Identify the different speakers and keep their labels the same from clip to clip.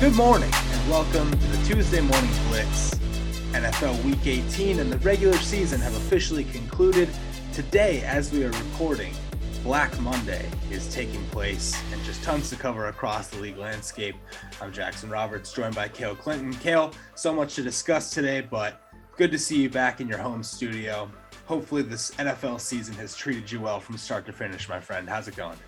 Speaker 1: Good morning and welcome to the Tuesday Morning Blitz. NFL Week 18 and the regular season have officially concluded. Today, as we are recording, Black Monday is taking place and just tons to cover across the league landscape. I'm Jackson Roberts, joined by Cale Clinton. Cale, so much to discuss today, but good to see you back in your home studio. Hopefully, this NFL season has treated you well from start to finish, my friend. How's it going?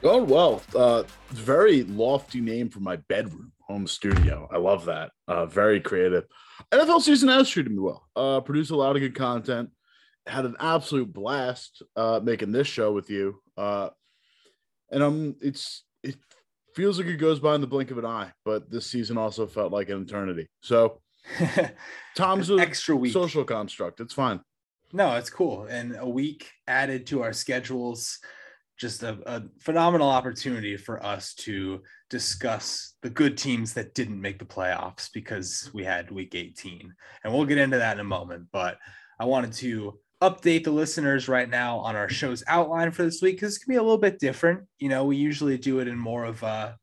Speaker 2: Going well. Uh, very lofty name for my bedroom home studio. I love that. Uh, very creative. NFL season has treated me well. Uh, produced a lot of good content. Had an absolute blast uh, making this show with you. Uh, and um, it's it feels like it goes by in the blink of an eye, but this season also felt like an eternity. So Tom's an
Speaker 1: extra week
Speaker 2: social construct. It's fine.
Speaker 1: No, it's cool. And a week added to our schedules just a, a, phenomenal opportunity for us to discuss the good teams that didn't make the playoffs because we had week 18. And we'll get into that in a moment. But I wanted to update the listeners right now on our show's outline for this week because it's gonna be a little bit different. You know, we usually do it in more of a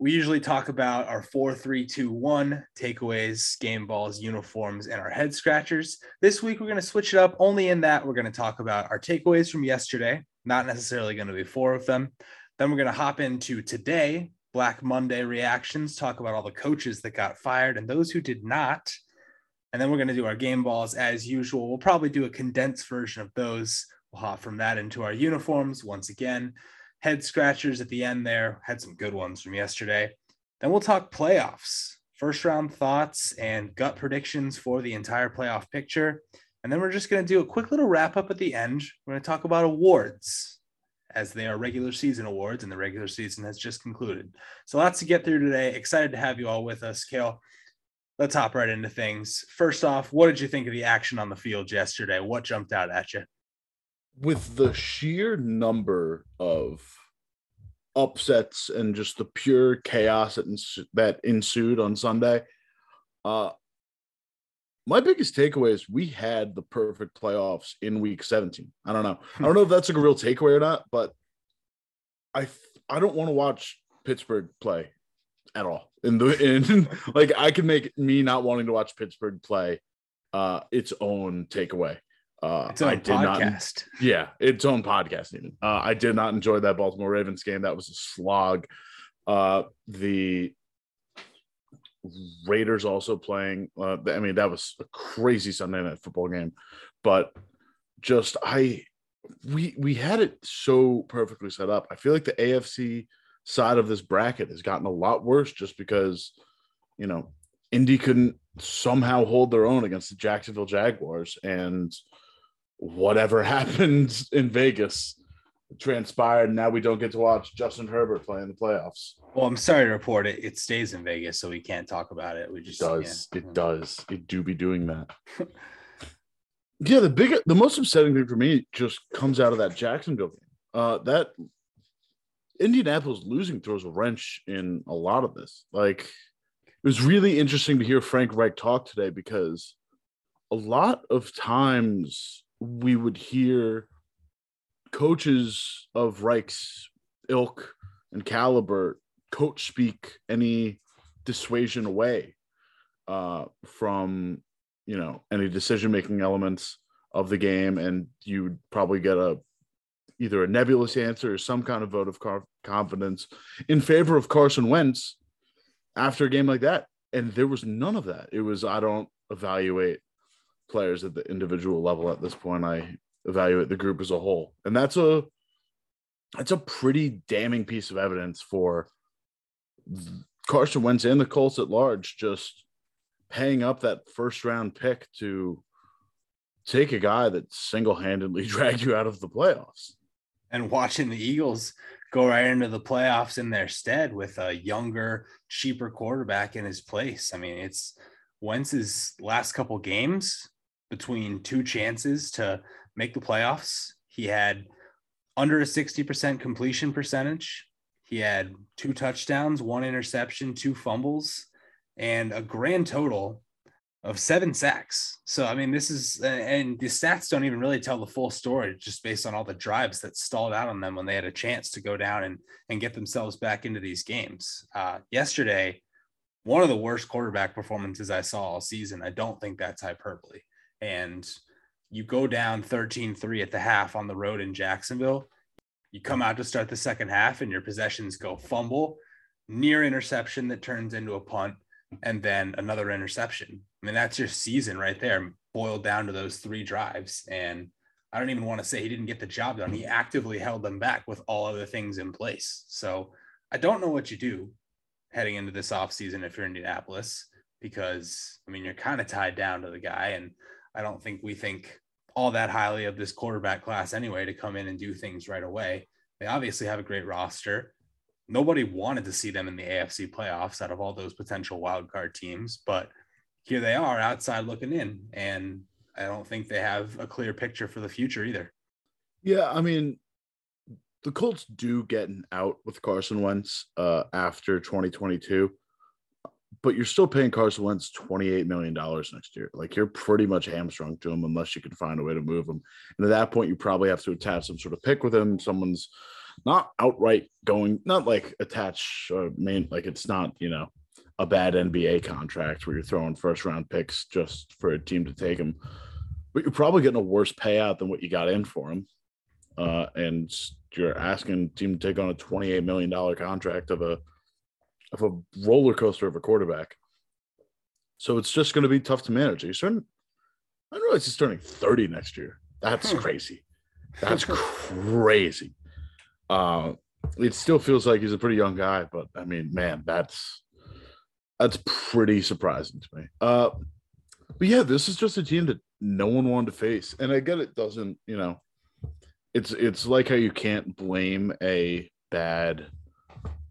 Speaker 1: we usually talk about our four, three, two, one takeaways, game balls, uniforms, and our head scratchers. This week, we're going to switch it up. Only in that, we're going to talk about our takeaways from yesterday, not necessarily going to be four of them. Then we're going to hop into today, Black Monday reactions, talk about all the coaches that got fired and those who did not. And then we're going to do our game balls as usual. We'll probably do a condensed version of those. We'll hop from that into our uniforms once again head scratchers at the end there. Had some good ones from yesterday. Then we'll talk playoffs, first round thoughts, and gut predictions for the entire playoff picture. And then we're just going to do a quick little wrap up at the end. We're going to talk about awards as they are regular season awards, and the regular season has just concluded. So lots to get through today. Excited to have you all with us, Cale. Let's hop right into things. First off, what did you think of the action on the field yesterday? What jumped out at you?
Speaker 2: with the sheer number of upsets and just the pure chaos that, ens- that ensued on Sunday, uh, my biggest takeaway is we had the perfect playoffs in week 17. I don't know. I don't know if that's like a real takeaway or not, but I I don't want to watch Pittsburgh play at all. In the in like I can make me not wanting to watch Pittsburgh play uh its own takeaway.
Speaker 1: Uh, its own I did podcast.
Speaker 2: Not, yeah, its own podcast. Even uh, I did not enjoy that Baltimore Ravens game. That was a slog. Uh, the Raiders also playing. Uh, I mean, that was a crazy Sunday night football game. But just I, we we had it so perfectly set up. I feel like the AFC side of this bracket has gotten a lot worse just because, you know, Indy couldn't somehow hold their own against the Jacksonville Jaguars and whatever happened in Vegas transpired. Now we don't get to watch Justin Herbert play in the playoffs.
Speaker 1: Well, I'm sorry to report it. It stays in Vegas, so we can't talk about it. We just
Speaker 2: it does. Yeah. It does. It do be doing that. yeah, the big, the most upsetting thing for me just comes out of that Jacksonville game. Uh, that Indianapolis losing throws a wrench in a lot of this. Like, it was really interesting to hear Frank Reich talk today because a lot of times we would hear coaches of Reich's ilk and caliber coach speak any dissuasion away uh, from you know any decision making elements of the game, and you'd probably get a either a nebulous answer or some kind of vote of confidence in favor of Carson Wentz after a game like that. And there was none of that. It was I don't evaluate players at the individual level at this point. I evaluate the group as a whole, and that's a that's a pretty damning piece of evidence for Carson Wentz and the Colts at large just paying up that first round pick to take a guy that single handedly dragged you out of the playoffs.
Speaker 1: And watching the Eagles go right into the playoffs in their stead with a younger, cheaper quarterback in his place. I mean, it's Wentz's last couple games between two chances to make the playoffs. He had under a 60% completion percentage. He had two touchdowns, one interception, two fumbles, and a grand total of seven sacks. So, I mean, this is, and the stats don't even really tell the full story just based on all the drives that stalled out on them when they had a chance to go down and, and get themselves back into these games. Uh, yesterday, one of the worst quarterback performances I saw all season. I don't think that's hyperbole. And you go down 13 3 at the half on the road in Jacksonville. You come out to start the second half, and your possessions go fumble, near interception that turns into a punt, and then another interception. I mean, that's your season right there, boiled down to those three drives. And I don't even want to say he didn't get the job done. He actively held them back with all other things in place. So I don't know what you do heading into this offseason if you're Indianapolis, because I mean, you're kind of tied down to the guy. And I don't think we think all that highly of this quarterback class anyway to come in and do things right away. They obviously have a great roster. Nobody wanted to see them in the AFC playoffs out of all those potential wild card teams, but here they are outside looking in. And I don't think they have a clear picture for the future either.
Speaker 2: Yeah, I mean, the Colts do get an out with Carson Wentz uh, after 2022 but you're still paying Carson Wentz $28 million next year. Like you're pretty much hamstrung to him unless you can find a way to move him. And at that point, you probably have to attach some sort of pick with him. Someone's not outright going, not like attach or main, like it's not, you know, a bad NBA contract where you're throwing first round picks just for a team to take him. But you're probably getting a worse payout than what you got in for him. Uh, and you're asking team to take on a $28 million contract of a of a roller coaster of a quarterback. So it's just going to be tough to manage. He's turning, I realize he's turning 30 next year. That's hmm. crazy. That's crazy. Uh, it still feels like he's a pretty young guy, but I mean, man, that's that's pretty surprising to me. Uh, but yeah, this is just a team that no one wanted to face, and I get it doesn't, you know, it's it's like how you can't blame a bad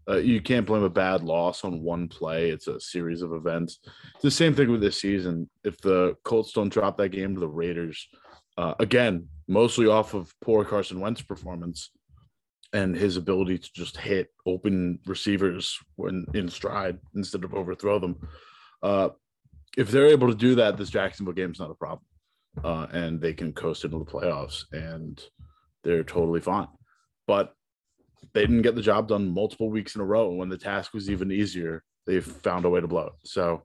Speaker 2: uh, you can't blame a bad loss on one play. It's a series of events. It's the same thing with this season. If the Colts don't drop that game to the Raiders, uh, again, mostly off of poor Carson Wentz performance and his ability to just hit open receivers when in stride instead of overthrow them. Uh, if they're able to do that, this Jacksonville game is not a problem, uh, and they can coast into the playoffs, and they're totally fine. But they didn't get the job done multiple weeks in a row. When the task was even easier, they found a way to blow it. So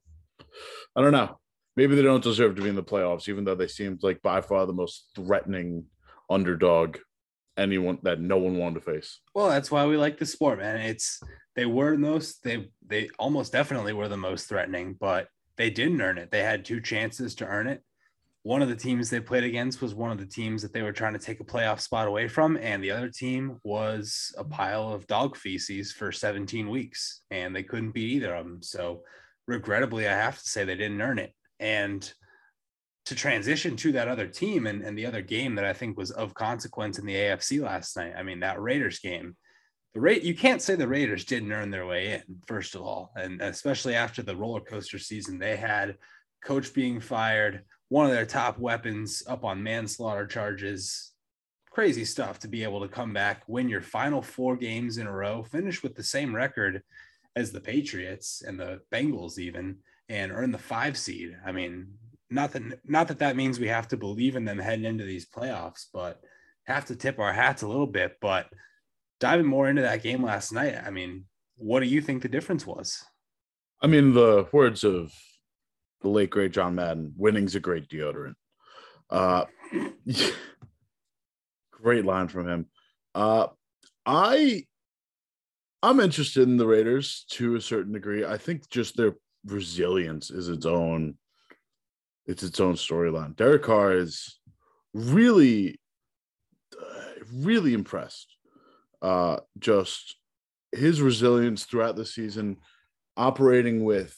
Speaker 2: I don't know. Maybe they don't deserve to be in the playoffs, even though they seemed like by far the most threatening underdog anyone that no one wanted to face.
Speaker 1: Well, that's why we like the sport, man. It's they were most they they almost definitely were the most threatening, but they didn't earn it. They had two chances to earn it one of the teams they played against was one of the teams that they were trying to take a playoff spot away from and the other team was a pile of dog feces for 17 weeks and they couldn't beat either of them so regrettably i have to say they didn't earn it and to transition to that other team and, and the other game that i think was of consequence in the afc last night i mean that raiders game the rate you can't say the raiders didn't earn their way in first of all and especially after the roller coaster season they had coach being fired one of their top weapons up on manslaughter charges. Crazy stuff to be able to come back, win your final four games in a row, finish with the same record as the Patriots and the Bengals, even, and earn the five seed. I mean, not that not that that means we have to believe in them heading into these playoffs, but have to tip our hats a little bit. But diving more into that game last night, I mean, what do you think the difference was?
Speaker 2: I mean, the words of the late great John Madden, winning's a great deodorant. Uh, great line from him. Uh, I I'm interested in the Raiders to a certain degree. I think just their resilience is its own it's its own storyline. Derek Carr is really really impressed. Uh, just his resilience throughout the season, operating with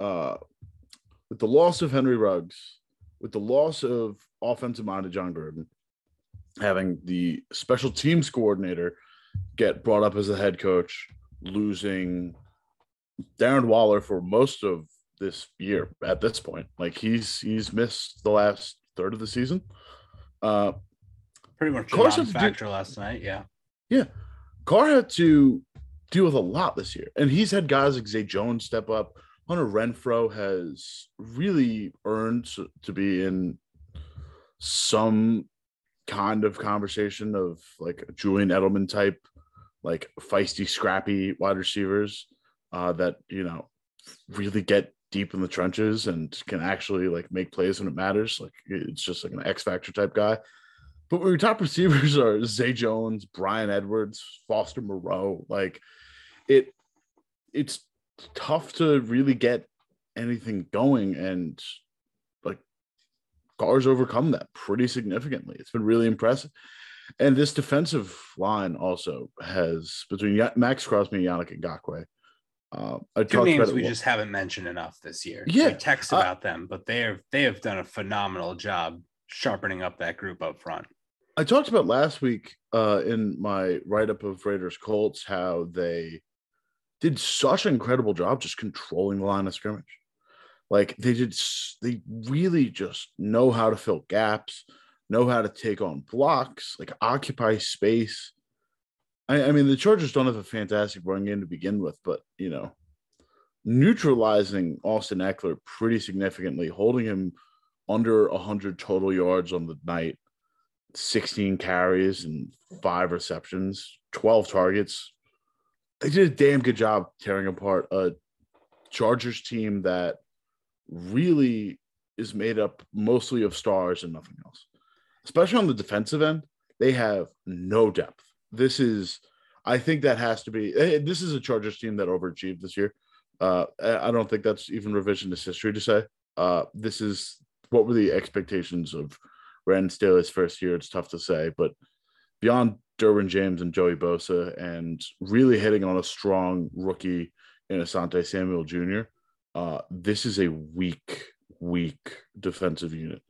Speaker 2: uh, with the loss of Henry Ruggs, with the loss of offensive minded Jon Gruden, having the special teams coordinator get brought up as a head coach, losing Darren Waller for most of this year at this point. Like he's he's missed the last third of the season. Uh
Speaker 1: pretty much a factor last night, yeah.
Speaker 2: Yeah. Carr had to deal with a lot this year. And he's had guys like Zay Jones step up, Hunter Renfrow has really earned to be in some kind of conversation of like Julian Edelman type, like feisty, scrappy wide receivers uh, that you know really get deep in the trenches and can actually like make plays when it matters. Like it's just like an X factor type guy. But your top receivers are Zay Jones, Bryan Edwards, Foster Moreau, like it, it's tough to really get anything going. And like Carr's overcome that pretty significantly. It's been really impressive. And this defensive line also has between Maxx Crosby and Yannick Ngakoue.
Speaker 1: Uh, I Two names we just haven't mentioned enough this year.
Speaker 2: Yeah,
Speaker 1: we text about uh, them, but they have they have done a phenomenal job sharpening up that group up front.
Speaker 2: I talked about last week uh, in my write up of Raiders Colts how they did such an incredible job just controlling the line of scrimmage. Like they did, they really just know how to fill gaps, know how to take on blocks, like occupy space. I, I mean, the Chargers don't have a fantastic run game to begin with, but you know, neutralizing Austin Ekeler pretty significantly, holding him under 100 total yards on the night 16 carries and five receptions, 12 targets. They did a damn good job tearing apart a Chargers team that really is made up mostly of stars and nothing else. Especially on the defensive end, they have no depth. This is, I think that has to be. Eh, this is a Chargers team that overachieved this year. Uh, I don't think that's even revisionist history to say. Uh, this is what were the expectations of Brandon Staley's first year, it's tough to say, but beyond Derwin James and Joey Bosa and really hitting on a strong rookie in Asante Samuel Jr., uh, this is a weak, weak defensive unit.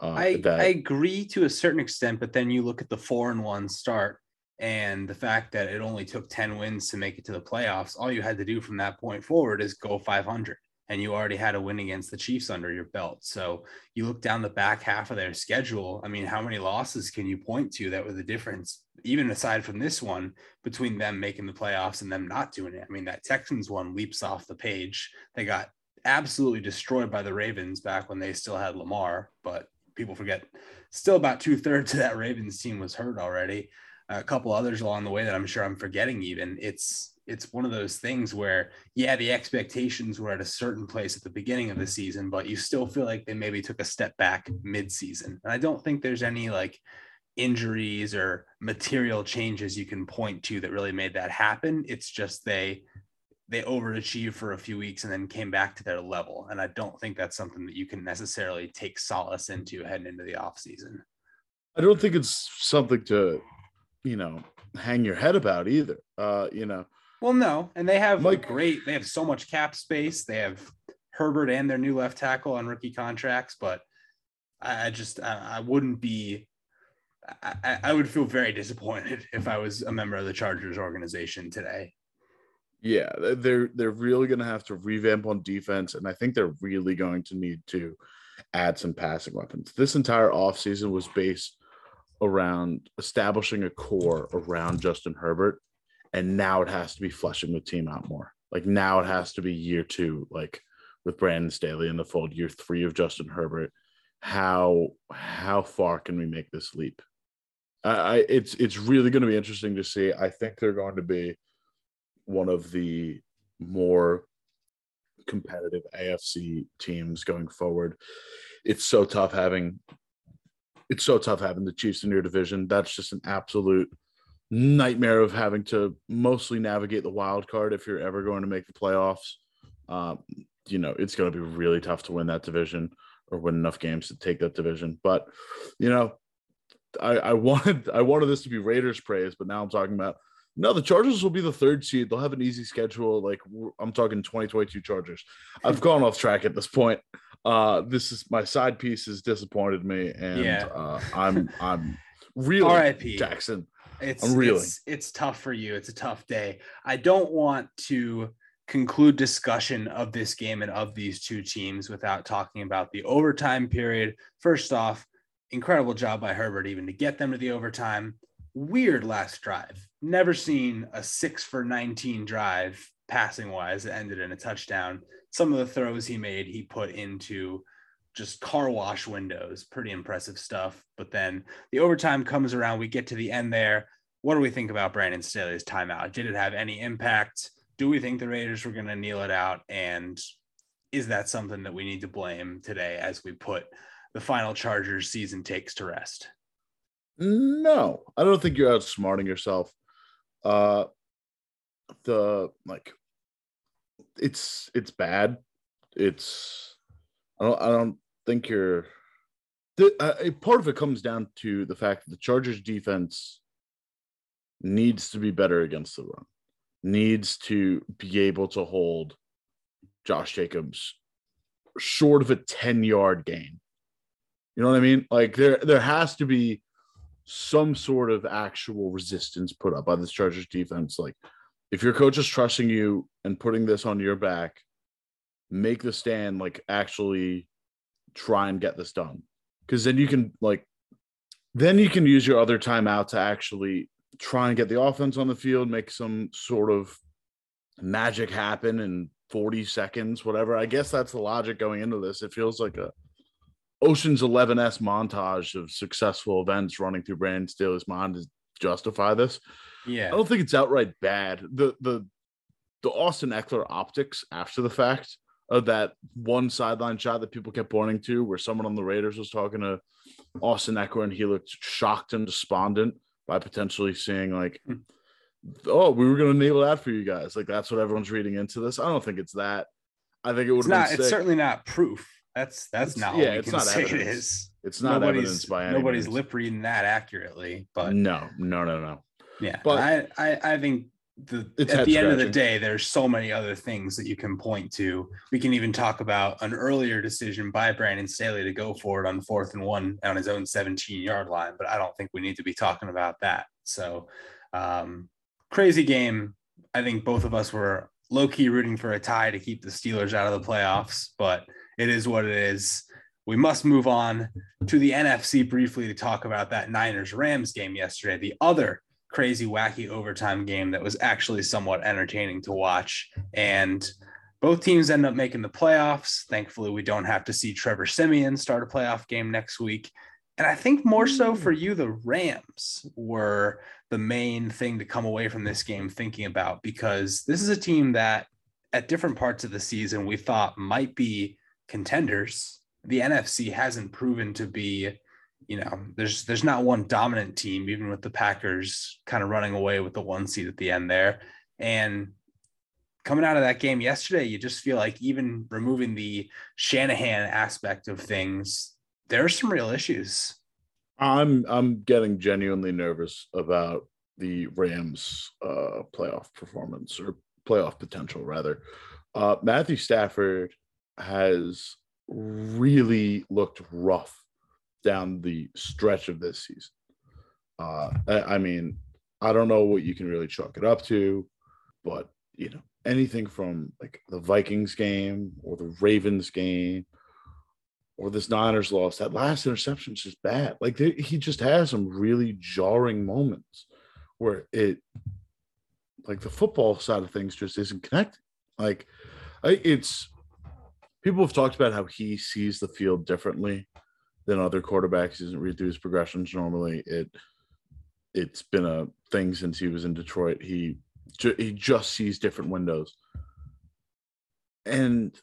Speaker 1: Uh, I, that... I agree to a certain extent, but then you look at the four and one start and the fact that it only took 10 wins to make it to the playoffs. All you had to do from that point forward is go 500 and you already had a win against the Chiefs under your belt. So you look down the back half of their schedule. I mean, how many losses can you point to that were the difference, even aside from this one, between them making the playoffs and them not doing it? I mean, that Texans one leaps off the page. They got absolutely destroyed by the Ravens back when they still had Lamar, but people forget still about two thirds of that Ravens team was hurt already. A couple others along the way that I'm sure I'm forgetting even. It's it's one of those things where yeah the expectations were at a certain place at the beginning of the season but you still feel like they maybe took a step back mid-season. And i don't think there's any like injuries or material changes you can point to that really made that happen. It's just they they overachieved for a few weeks and then came back to their level. And i don't think that's something that you can necessarily take solace into heading into the off season.
Speaker 2: I don't think it's something to you know hang your head about either uh you know
Speaker 1: well, no, and they have like great. They have so much cap space. They have Herbert and their new left tackle on rookie contracts, but I just I, I wouldn't be. I, I would feel very disappointed if I was a member of the Chargers organization today.
Speaker 2: Yeah, they're they're really going to have to revamp on defense, and I think they're really going to need to add some passing weapons. This entire offseason was based around establishing a core around Justin Herbert and now it has to be flushing the team out more. Like now it has to be year two, like with Brandon Staley in the fold, year three of Justin Herbert. How how far can we make this leap? I it's it's really going to be interesting to see. I think they're going to be one of the more competitive AFC teams going forward. It's so tough having it's so tough having the Chiefs in your division. That's just an absolute nightmare of having to mostly navigate the wild card if you're ever going to make the playoffs. Um, you know, it's going to be really tough to win that division or win enough games to take that division. But you know, I, I wanted I wanted this to be Raiders praise, but now I'm talking about no, the Chargers will be the third seed. They'll have an easy schedule. Like I'm talking 2022 Chargers. I've gone off track at this point. Uh, this is my side piece has disappointed me, and yeah. uh, I'm I'm really R.I.P. Jackson.
Speaker 1: It's I'm reeling. It's, it's tough for you. It's a tough day. I don't want to conclude discussion of this game and of these two teams without talking about the overtime period. First off, incredible job by Herbert even to get them to the overtime. Weird last drive. Never seen a six for 19 drive passing wise that ended in a touchdown. some of the throws he made, he put into just car wash windows. Pretty impressive stuff. But then the overtime comes around. We get to the end there. What do we think about Brandon Staley's timeout? Did it have any impact? Do we think the Raiders were going to kneel it out? And is that something that we need to blame today as we put the final Chargers season takes to rest?
Speaker 2: No, I don't think you're outsmarting yourself. Uh, the like, it's it's bad. It's I don't I don't think you're. The, uh, part of it comes down to the fact that the Chargers defense needs to be better against the run, needs to be able to hold Josh Jacobs short of a 10 yard gain. You know what I mean? Like there there has to be some sort of actual resistance put up by this Chargers defense. Like if your coach is trusting you and putting this on your back, make the stand like actually try and get this done. Cause then you can like then you can use your other timeout to actually try and get the offense on the field, make some sort of magic happen in 40 seconds, whatever. I guess that's the logic going into this. It feels like a Ocean's 11s montage of successful events running through Brandon Staley's mind to justify this.
Speaker 1: Yeah.
Speaker 2: I don't think it's outright bad. The the the Austin Ekeler optics after the fact of that one sideline shot that people kept pointing to, where someone on the Raiders was talking to Austin Ekeler and he looked shocked and despondent by potentially seeing like hmm oh, we were going to nail that for you guys. Like that's what everyone's reading into this. I don't think it's that. I think it would.
Speaker 1: not. It's certainly not proof. That's that's it's, not. Yeah, it's not evidence. It is.
Speaker 2: It's not nobody's, evidence by any
Speaker 1: nobody's
Speaker 2: means.
Speaker 1: lip reading that accurately. But
Speaker 2: no, no, no, no.
Speaker 1: Yeah, but I I, I think the at the end of the day, there's so many other things that you can point to. We can even talk about an earlier decision by Brandon Staley to go for it on fourth and one on his own 17 yard line, but I don't think we need to be talking about that. So um, crazy game. I think both of us were low key rooting for a tie to keep the Steelers out of the playoffs, but it is what it is. We must move on to the NFC briefly to talk about that Niners Rams game yesterday, the other crazy, wacky overtime game that was actually somewhat entertaining to watch. And both teams end up making the playoffs. Thankfully, we don't have to see Trevor Siemian start a playoff game next week. And I think more so hmm. for you, the Rams were the main thing to come away from this game thinking about because this is a team that at different parts of the season we thought might be contenders. The NFC hasn't proven to be, you know, there's there's not one dominant team, even with the Packers kind of running away with the one seed at the end there. And coming out of that game yesterday, you just feel like even removing the Shanahan aspect of things, there are some real issues.
Speaker 2: I'm I'm getting genuinely nervous about the Rams' uh, playoff performance or playoff potential, rather. Uh, Matthew Stafford has really looked rough down the stretch of this season. Uh, I, mean, I don't know what you can really chalk it up to, but you know, anything from like the Vikings game or the Ravens game or this Niners loss, that last interception is just bad. Like they, he just has some really jarring moments where it, like the football side of things, just isn't connected. Like it's people have talked about how he sees the field differently than other quarterbacks. He doesn't read through his progressions normally. It it's been a thing since he was in Detroit. He he just sees different windows, and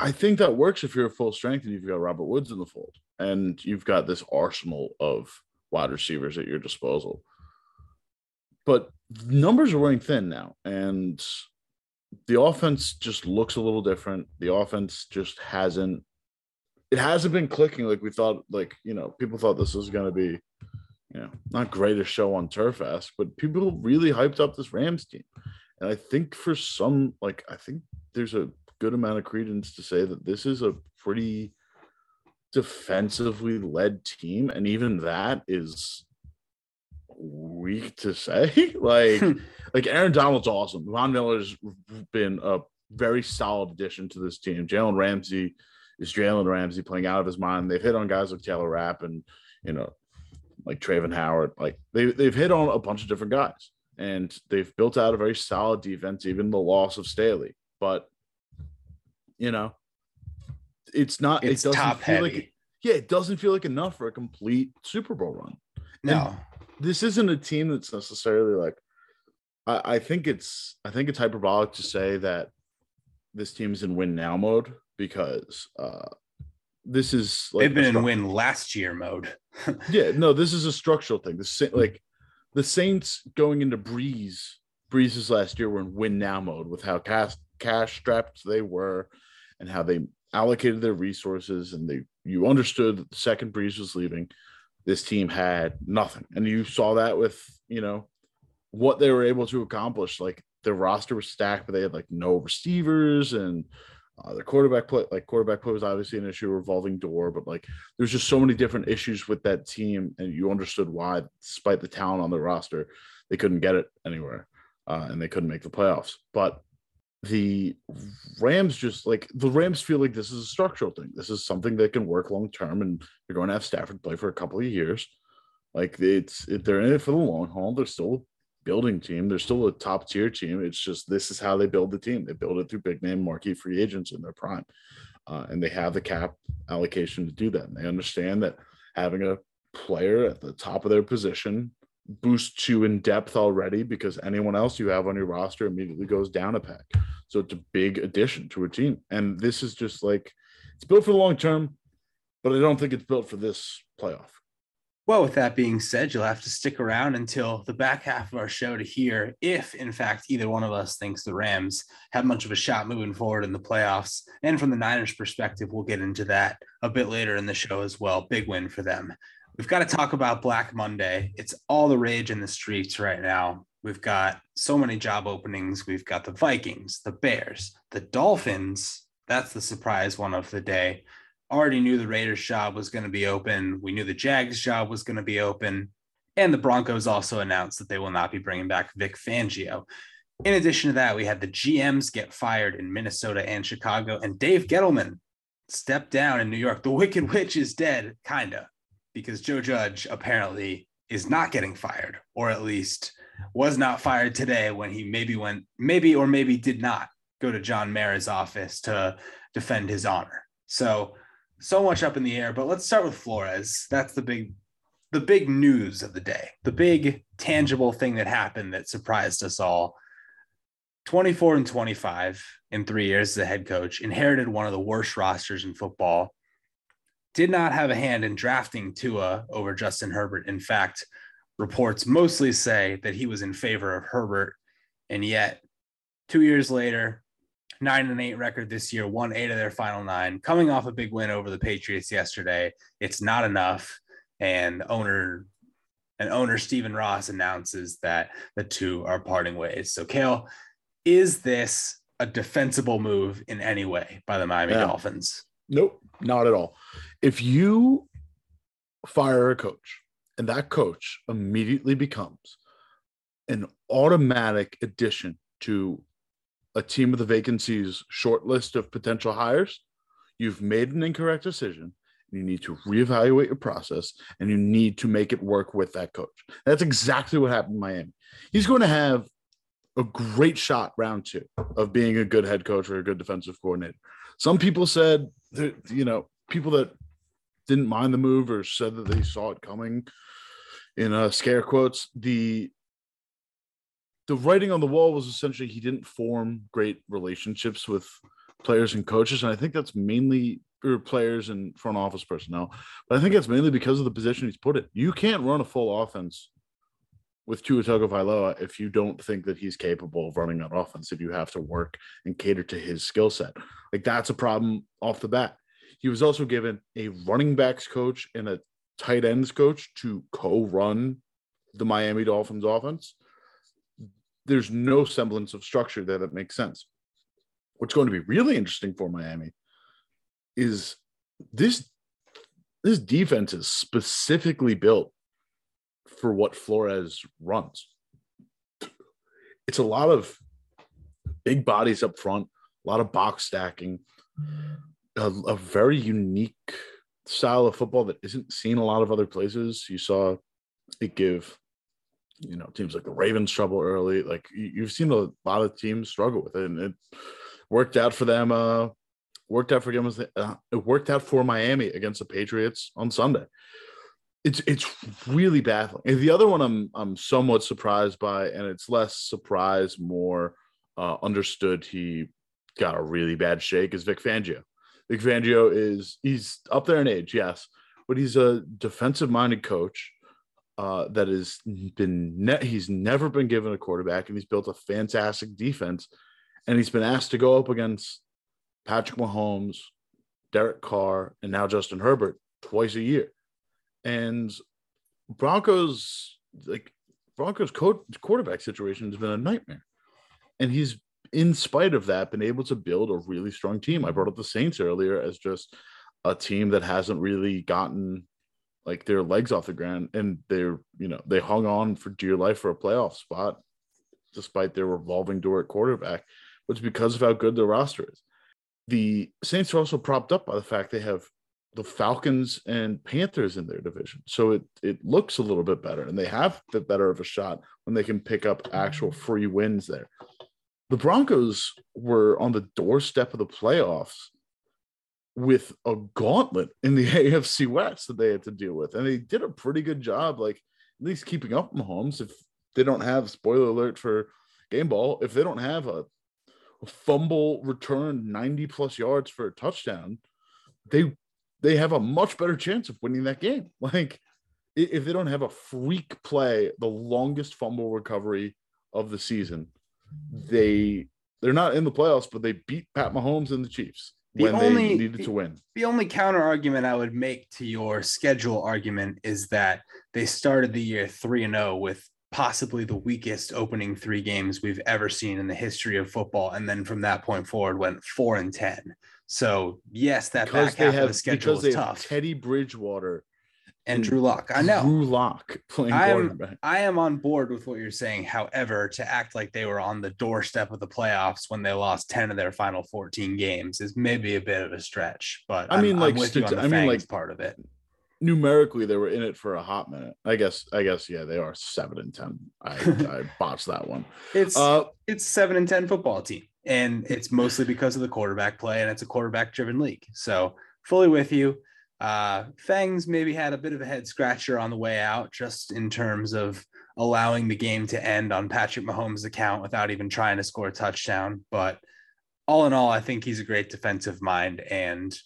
Speaker 2: I think that works if you're a full strength and you've got Robert Woods in the fold and you've got this arsenal of wide receivers at your disposal. But numbers are wearing thin now, and the offense just looks a little different. The offense just hasn't it hasn't been clicking like we thought. Like you know, people thought this was going to be, you know, not greatest show on Turfest, but people really hyped up this Rams team, and I think for some, like I think there's a good amount of credence to say that this is a pretty defensively led team, and even that is weak to say. like, hmm. like Aaron Donald's awesome. Von Miller's been a very solid addition to this team. Jalen Ramsey is Jalen Ramsey playing out of his mind. They've hit on guys like Taylor Rapp and you know, like Travin Howard. Like they they've hit on a bunch of different guys, and they've built out a very solid defense. Even the loss of Staley, but You know, it's not.
Speaker 1: It's
Speaker 2: it doesn't
Speaker 1: top
Speaker 2: feel
Speaker 1: heavy.
Speaker 2: like. Yeah, it doesn't feel like enough for a complete Super Bowl run.
Speaker 1: no,
Speaker 2: This isn't a team that's necessarily like. I, I think it's. I think it's hyperbolic to say that this team's in win now mode because uh this is like
Speaker 1: they've been in win last year mode.
Speaker 2: Yeah, no, this is a structural thing. The like the Saints going into Brees, Brees's last year were in win now mode with how cash cash strapped they were and how they allocated their resources and they you understood that the second Brees was leaving, this team had nothing. And you saw that with, you know, what they were able to accomplish. Like their roster was stacked, but they had like no receivers and uh, their quarterback play, like quarterback play was obviously an issue, revolving door, but like there's just so many different issues with that team, and you understood why, despite the talent on the roster, they couldn't get it anywhere, uh, and they couldn't make the playoffs. But the Rams just like the Rams feel like this is a structural thing. This is something that can work long term, and they're going to have Stafford play for a couple of years. Like it's it, they're in it for the long haul. They're still a building team. They're still a top tier team. It's just this is how they build the team. They build it through big name marquee free agents in their prime, uh, and they have the cap allocation to do that. And they understand that having a player at the top of their position boosts you in depth already because anyone else you have on your roster immediately goes down a peg. So it's a big addition to a team. And this is just like it's built for the long term, but I don't think it's built for this playoff.
Speaker 1: Well, with that being said, you'll have to stick around until the back half of our show to hear if, in fact, either one of us thinks the Rams have much of a shot moving forward in the playoffs. And from the Niners' perspective, we'll get into that a bit later in the show as well. Big win for them. We've got to talk about Black Monday. It's all the rage in the streets right now. We've got so many job openings. We've got the Vikings, the Bears, the Dolphins. That's the surprise one of the day already knew the Raiders job was going to be open. We knew the Jags job was going to be open. And the Broncos also announced that they will not be bringing back Vic Fangio. In addition to that, we had the GMs get fired in Minnesota and Chicago, and Dave Gettleman stepped down in New York. The Wicked Witch is dead, kind of, because Joe Judge apparently is not getting fired, or at least was not fired today when he maybe went, maybe or maybe did not go to John Mara's office to defend his honor. So, so much up in the air, but let's start with Flores. That's the big the big news of the day. The big tangible thing that happened that surprised us all. 24 and 25 in 3 years as a head coach, inherited one of the worst rosters in football. Did not have a hand in drafting Tua over Justin Herbert. In fact, reports mostly say that he was in favor of Herbert and yet 2 years later nine and eight record this year, won eight of their final nine, coming off a big win over the Patriots yesterday. It's not enough. And owner and owner Stephen Ross announces that the two are parting ways. So, Cale, is this a defensible move in any way by the Miami
Speaker 2: Yeah.
Speaker 1: Dolphins?
Speaker 2: Nope, not at all. If you fire a coach and that coach immediately becomes an automatic addition to a team of the vacancies short list of potential hires, you've made an incorrect decision. You need to reevaluate your process and you need to make it work with that coach. That's exactly what happened in Miami. He's going to have a great shot round two of being a good head coach or a good defensive coordinator. Some people said that, you know, people that didn't mind the move or said that they saw it coming in uh, scare quotes, the the writing on the wall was essentially he didn't form great relationships with players and coaches. And I think that's mainly or players and front office personnel. But I think that's mainly because of the position he's put it. You can't run a full offense with Tua Tagovailoa if you don't think that he's capable of running that offense. If you have to work and cater to his skill set, like that's a problem off the bat. He was also given a running backs coach and a tight ends coach to co-run the Miami Dolphins offense. There's no semblance of structure there that makes sense. What's going to be really interesting for Miami is this this defense is specifically built for what Flores runs. It's a lot of big bodies up front, a lot of box stacking, a, a very unique style of football that isn't seen a lot of other places. You saw it give, you know, teams like the Ravens trouble early. Like you, you've seen a lot of teams struggle with it, and it worked out for them uh, Worked out for him. Uh, it worked out for Miami against the Patriots on Sunday. It's it's really baffling. And the other one I'm I'm somewhat surprised by, and it's less surprise, more uh, understood. He got a really bad shake. Is Vic Fangio? Vic Fangio is he's up there in age, yes, but he's a defensive minded coach uh, that has been ne- he's never been given a quarterback, and he's built a fantastic defense, and he's been asked to go up against Patrick Mahomes, Derek Carr, and now Justin Herbert twice a year, and Broncos like Broncos co- quarterback situation has been a nightmare, and he's in spite of that been able to build a really strong team. I brought up the Saints earlier as just a team that hasn't really gotten like their legs off the ground and they're you know they hung on for dear life for a playoff spot despite their revolving door at quarterback it's because of how good their roster is. The saints are also propped up by the fact they have the falcons and panthers in their division. So it it looks a little bit better and they have the better of a shot when they can pick up actual free wins there the broncos were on the doorstep of the playoffs with a gauntlet in the AFC West that they had to deal with. And they did a pretty good job, like at least keeping up Mahomes. If they don't have spoiler alert for game ball, if they don't have a, a fumble return 90 plus yards for a touchdown, they they have a much better chance of winning that game. Like if they don't have a freak play, the longest fumble recovery of the season, they they're not in the playoffs, but they beat Pat Mahomes and the Chiefs the when only, they needed to win.
Speaker 1: The only counter argument I would make to your schedule argument is that they started the year 3 and 0 with possibly the weakest opening 3 games we've ever seen in the history of football and then from that point forward went 4 and 10. So, yes, that because back half have, of the schedule is tough.
Speaker 2: Teddy Bridgewater
Speaker 1: and Drew Lock. I know
Speaker 2: Drew Lock
Speaker 1: playing I am, I am on board with what you're saying. However, to act like they were on the doorstep of the playoffs when they lost 10 of their final 14 games is maybe a bit of a stretch. But I mean, I'm, like, I'm with you on the I mean, like part of it.
Speaker 2: Numerically, they were in it for a hot minute. I guess. I guess. Yeah, they are seven and ten. I, I botched that one.
Speaker 1: It's uh, it's seven and ten football team, and it's mostly because of the quarterback play, and it's a quarterback driven league. So fully with you. Uh, Fangs maybe had a bit of a head scratcher on the way out, just in terms of allowing the game to end on Patrick Mahomes' account without even trying to score a touchdown. But all in all, I think he's a great defensive mind. And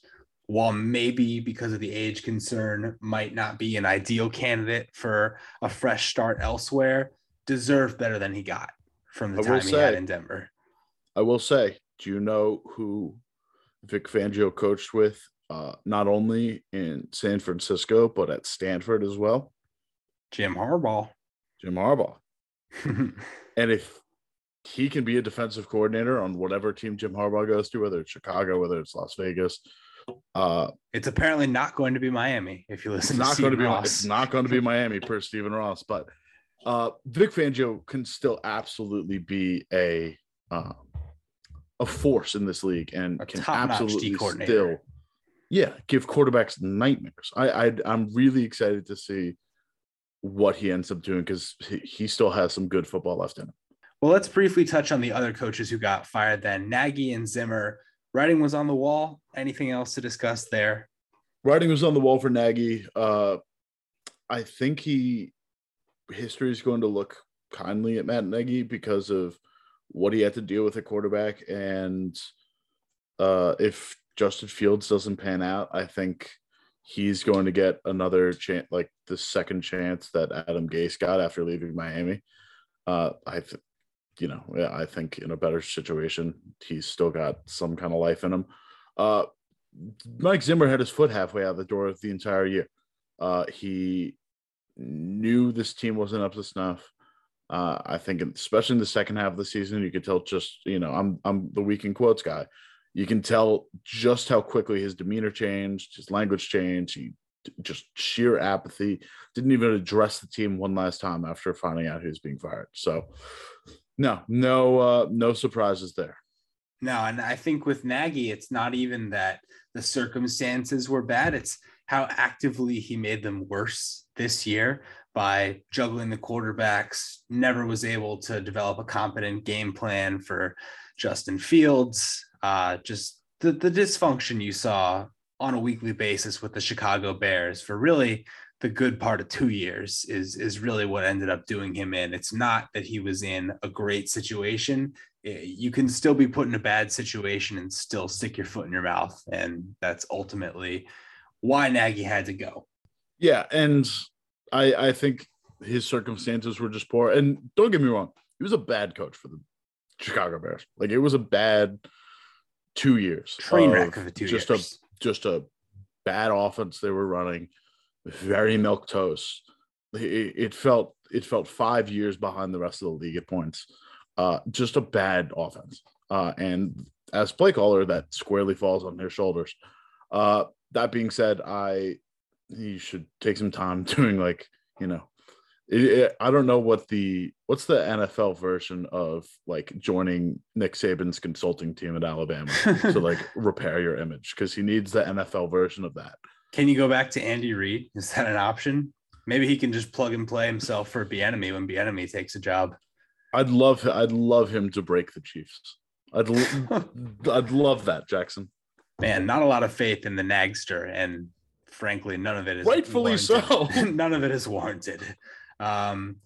Speaker 1: while maybe because of the age concern might not be an ideal candidate for a fresh start elsewhere, deserved better than he got from the time he had in Denver.
Speaker 2: I will say, do you know who Vic Fangio coached with uh, not only in San Francisco but at Stanford as well.
Speaker 1: Jim Harbaugh.
Speaker 2: Jim Harbaugh. and if he can be a defensive coordinator on whatever team Jim Harbaugh goes to, whether it's Chicago, whether it's Las Vegas, uh,
Speaker 1: it's apparently not going to be Miami. If you listen,
Speaker 2: it's
Speaker 1: not going to
Speaker 2: be. Ross. It's not going to be Miami per Stephen Ross, but uh, Vic Fangio can still absolutely be a uh, a force in this league and a can absolutely still yeah, give quarterbacks nightmares. I, I I'm really excited to see what he ends up doing because he, he still has some good football left in him.
Speaker 1: Well, let's briefly touch on the other coaches who got fired then. Nagy and Zimmer. Writing was on the wall. Anything else to discuss there?
Speaker 2: Writing was on the wall for Nagy. Uh, I think he history is going to look kindly at Matt Nagy because of what he had to deal with at quarterback. And uh, if Justin Fields doesn't pan out, I think he's going to get another chance, like the second chance that Adam Gase got after leaving Miami. Uh, I, th- you know, I think in a better situation, he's still got some kind of life in him. Uh, Mike Zimmer had his foot halfway out the door the entire year. Uh, he knew this team wasn't up to snuff. Uh, I think, especially in the second half of the season, you could tell just you know I'm I'm the week in quotes guy you can tell just how quickly his demeanor changed, his language changed. He just sheer apathy. Didn't even address the team one last time after finding out he was being fired. So, no, no, uh, no surprises there.
Speaker 1: No, and I think with Nagy, it's not even that the circumstances were bad. It's how actively he made them worse this year by juggling the quarterbacks. Never was able to develop a competent game plan for Justin Fields uh, just the, the dysfunction you saw on a weekly basis with the Chicago Bears for really the good part of two years is is really what ended up doing him in. It's not that he was in a great situation. Eh, you can still be put in a bad situation and still stick your foot in your mouth, and that's ultimately why Nagy had to go.
Speaker 2: Yeah, and I I think his circumstances were just poor. And don't get me wrong, he was a bad coach for the Chicago Bears. Like it was a bad two years.
Speaker 1: Train wreck of, of two
Speaker 2: just
Speaker 1: years.
Speaker 2: a just a bad offense they were running, very milk toast. It, it, felt it felt five years behind the rest of the league at points. Uh, just a bad offense. Uh, and as play caller, that squarely falls on their shoulders. Uh, that being said, I he should take some time doing like you know it, it, I don't know what the what's the NFL version of like joining Nick Saban's consulting team at Alabama to like repair your image because he needs the NFL version of that.
Speaker 1: Can you go back to Andy Reid? Is that an option? Maybe he can just plug and play himself for Bieniemy when Bieniemy takes a job.
Speaker 2: I'd love I'd love him to break the Chiefs. I'd I'd love that, Jackson.
Speaker 1: Man, not a lot of faith in the Nagster, and frankly, none of it is
Speaker 2: rightfully warranted.
Speaker 1: so. none of it is warranted. Um,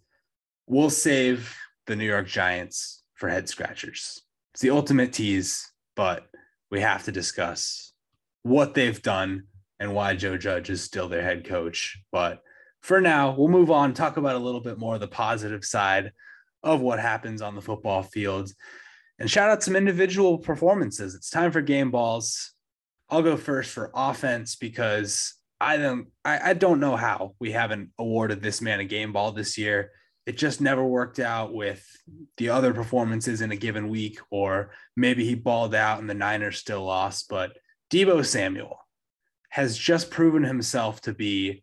Speaker 1: we'll save the New York Giants for head scratchers. It's the ultimate tease, but we have to discuss what they've done and why Joe Judge is still their head coach. But for now, we'll move on, talk about a little bit more the positive side of what happens on the football field and shout out some individual performances. It's time for game balls. I'll go first for offense because I don't I, I don't know how we haven't awarded this man a game ball this year. It just never worked out with the other performances in a given week, or maybe he balled out and the Niners still lost. But Deebo Samuel has just proven himself to be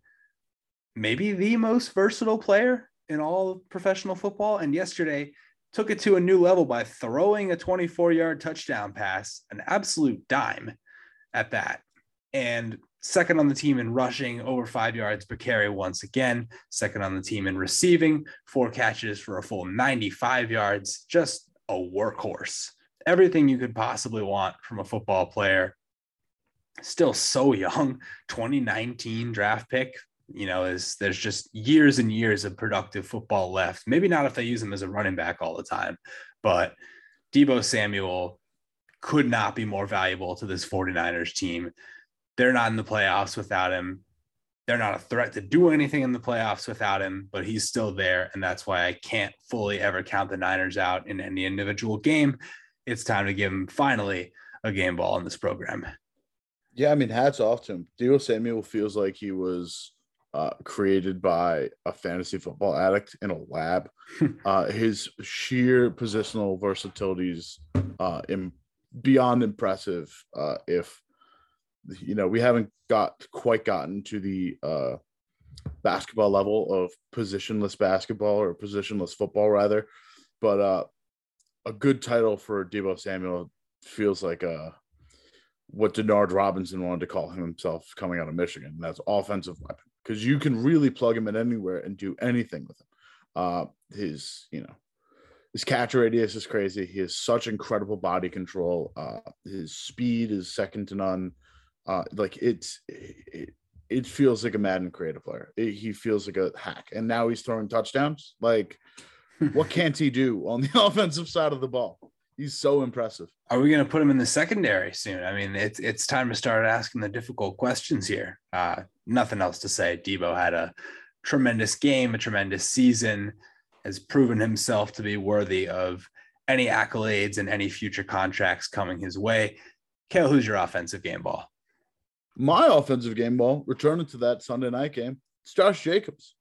Speaker 1: maybe the most versatile player in all professional football. And yesterday took it to a new level by throwing a 24 yard touchdown pass, an absolute dime at that. And second on the team in rushing, over five yards per carry once again. Second on the team in receiving, four catches for a full 95 yards. Just a workhorse. Everything you could possibly want from a football player. Still so young, 2019 draft pick. You know, is there's just years and years of productive football left. Maybe not if they use him as a running back all the time, but Deebo Samuel could not be more valuable to this 49ers team they're not in the playoffs without him. They're not a threat to do anything in the playoffs without him, but he's still there. And that's why I can't fully ever count the Niners out in any individual game. It's time to give him finally a game ball in this program.
Speaker 2: Yeah, I mean, hats off to him. Deebo Samuel feels like he was uh, created by a fantasy football addict in a lab. uh, his sheer positional versatility is uh, Im- beyond impressive. Uh, if you know we haven't got quite gotten to the uh, basketball level of positionless basketball or positionless football rather but uh, a good title for Deebo Samuel feels like uh, what Denard Robinson wanted to call himself coming out of Michigan. That's offensive weapon because you can really plug him in anywhere and do anything with him. Uh, his, you know, his catch radius is crazy. He has such incredible body control. Uh, his speed is second to none. Uh, like it's it, it feels like a Madden creative player. It, he feels like a hack, and now he's throwing touchdowns. Like, what can't he do on the offensive side of the ball? He's so impressive.
Speaker 1: Are we going to put him in the secondary soon? I mean, it's it's time to start asking the difficult questions here. Uh, nothing else to say. Deebo had a tremendous game, a tremendous season, has proven himself to be worthy of any accolades and any future contracts coming his way. Cale, who's your offensive game ball?
Speaker 2: My offensive game ball, returning to that Sunday night game, it's Josh Jacobs.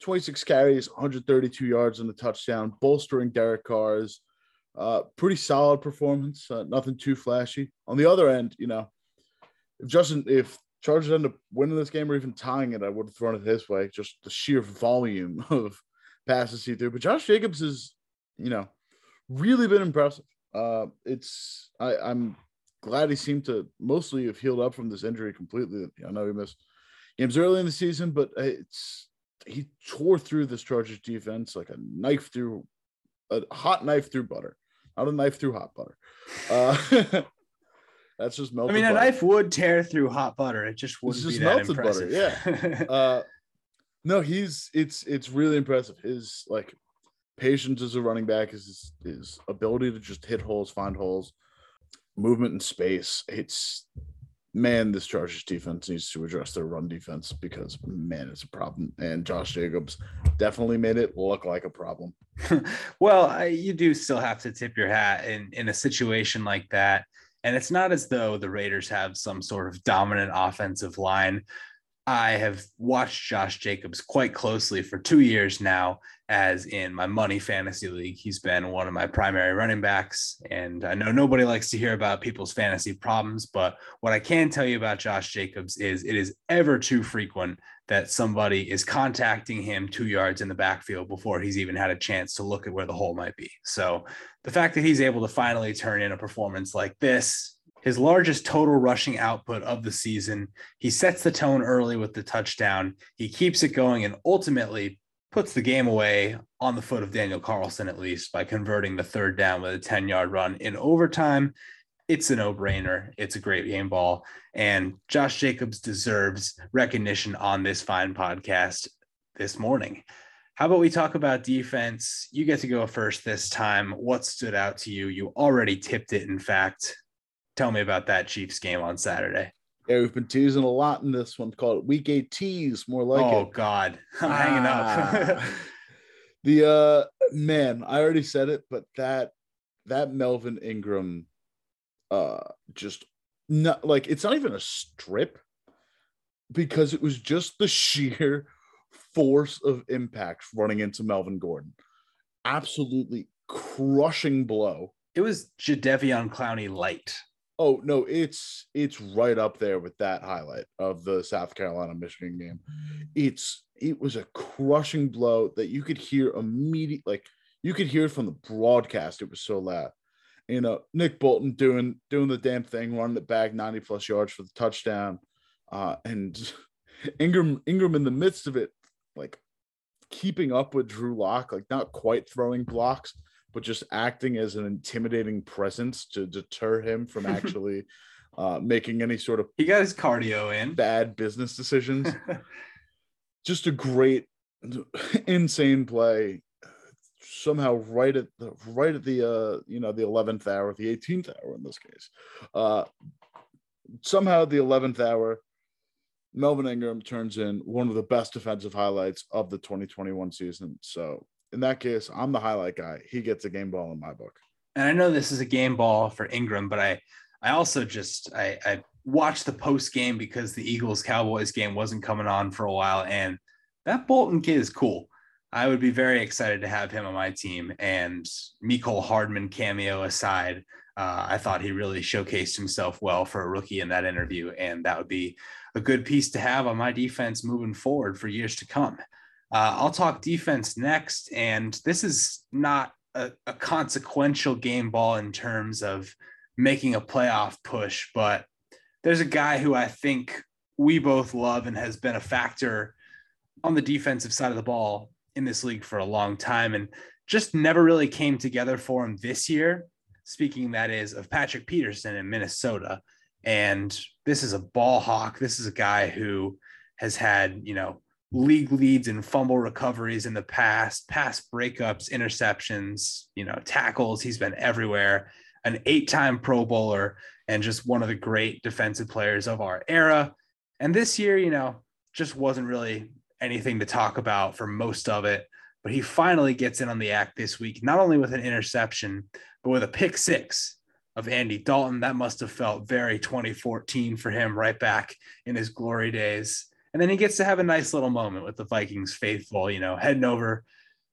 Speaker 2: 26 carries, 132 yards and a touchdown, bolstering Derek Carr's uh, pretty solid performance. Uh, nothing too flashy. On the other end, you know, if Justin, if Chargers end up winning this game or even tying it, I would have thrown it his way. Just the sheer volume of passes he threw. But Josh Jacobs has, you know, really been impressive. Uh, it's I, I'm glad he seemed to mostly have healed up from this injury completely. I know he missed games early in the season, but it's he tore through this Chargers defense like a knife through a hot knife through butter, not a knife through hot butter. Uh, That's just melted.
Speaker 1: I mean, a
Speaker 2: butter.
Speaker 1: knife would tear through hot butter. It just wouldn't
Speaker 2: just
Speaker 1: be that
Speaker 2: melted butter,
Speaker 1: impressive.
Speaker 2: uh no he's it's it's really impressive his like patience as a running back is his ability to just hit holes find holes movement in space it's man this chargers defense needs to address their run defense because man it's a problem and josh jacobs definitely made it look like a problem
Speaker 1: well, I, you do still have to tip your hat in in a situation like that. And it's not as though the Raiders have some sort of dominant offensive line. I have watched Josh Jacobs quite closely for two years now, as in my money fantasy league. He's been one of my primary running backs. And I know nobody likes to hear about people's fantasy problems, but what I can tell you about Josh Jacobs is it is ever too frequent that somebody is contacting him two yards in the backfield before he's even had a chance to look at where the hole might be. So the fact that he's able to finally turn in a performance like this, his largest total rushing output of the season, he sets the tone early with the touchdown. He keeps it going and ultimately puts the game away on the foot of Daniel Carlson, at least by converting the third down with a 10 yard run in overtime it's a no-brainer. It's a great game ball, and Josh Jacobs deserves recognition on this fine podcast this morning. How about we talk about defense? You get to go first this time. What stood out to you? You already tipped it, in fact. Tell me about that Chiefs game on Saturday.
Speaker 2: yeah we've been teasing a lot in this one called week eight tease more like
Speaker 1: oh
Speaker 2: it
Speaker 1: God, I'm hanging up.
Speaker 2: Ah. the uh man i already said it but that that melvin ingram uh just not like it's not even a strip because it was just the sheer force of impact running into melvin gordon absolutely crushing blow
Speaker 1: it was Jadeveon Clowney light.
Speaker 2: Oh no it's it's right up there with that highlight of the south carolina michigan game. It's it was a crushing blow that you could hear immediate like you could hear it from the broadcast it was so loud. You know nick bolton doing doing the damn thing running it back 90 plus yards for the touchdown uh and ingram ingram in the midst of it like keeping up with drew lock like not quite throwing blocks but just acting as an intimidating presence to deter him from actually uh, making any sort of
Speaker 1: He got his cardio in.
Speaker 2: bad business decisions. just a great, insane play. Somehow, right at the right at the uh, you know the eleventh hour, the eighteenth hour in this case, uh, somehow the eleventh hour, Melvin Ingram turns in one of the best defensive highlights of the 2021 season. So in that case, I'm the highlight guy. He gets a game ball in my book.
Speaker 1: and I know this is a game ball for Ingram, but I I also just I, I watched the post game because the Eagles Cowboys game wasn't coming on for a while, and that Bolton kid is cool. I would be very excited to have him on my team. And Mecole Hardman cameo aside, uh, I thought he really showcased himself well for a rookie in that interview, and that would be a good piece to have on my defense moving forward for years to come. Uh, I'll talk defense next, and this is not a, a consequential game ball in terms of making a playoff push, but there's a guy who I think we both love and has been a factor on the defensive side of the ball in this league for a long time and just never really came together for him this year. Speaking that is of Patrick Peterson in Minnesota. And this is a ball hawk. This is a guy who has had, you know, league leads and fumble recoveries in the past, pass breakups, interceptions, you know, tackles. He's been everywhere. An eight time Pro Bowler and just one of the great defensive players of our era. And this year, you know, just wasn't really anything to talk about for most of it. But he finally gets in on the act this week, not only with an interception, but with a pick six of Andy Dalton. That must have felt very 2014 for him, right back in his glory days. And then he gets to have a nice little moment with the Vikings faithful, you know, heading over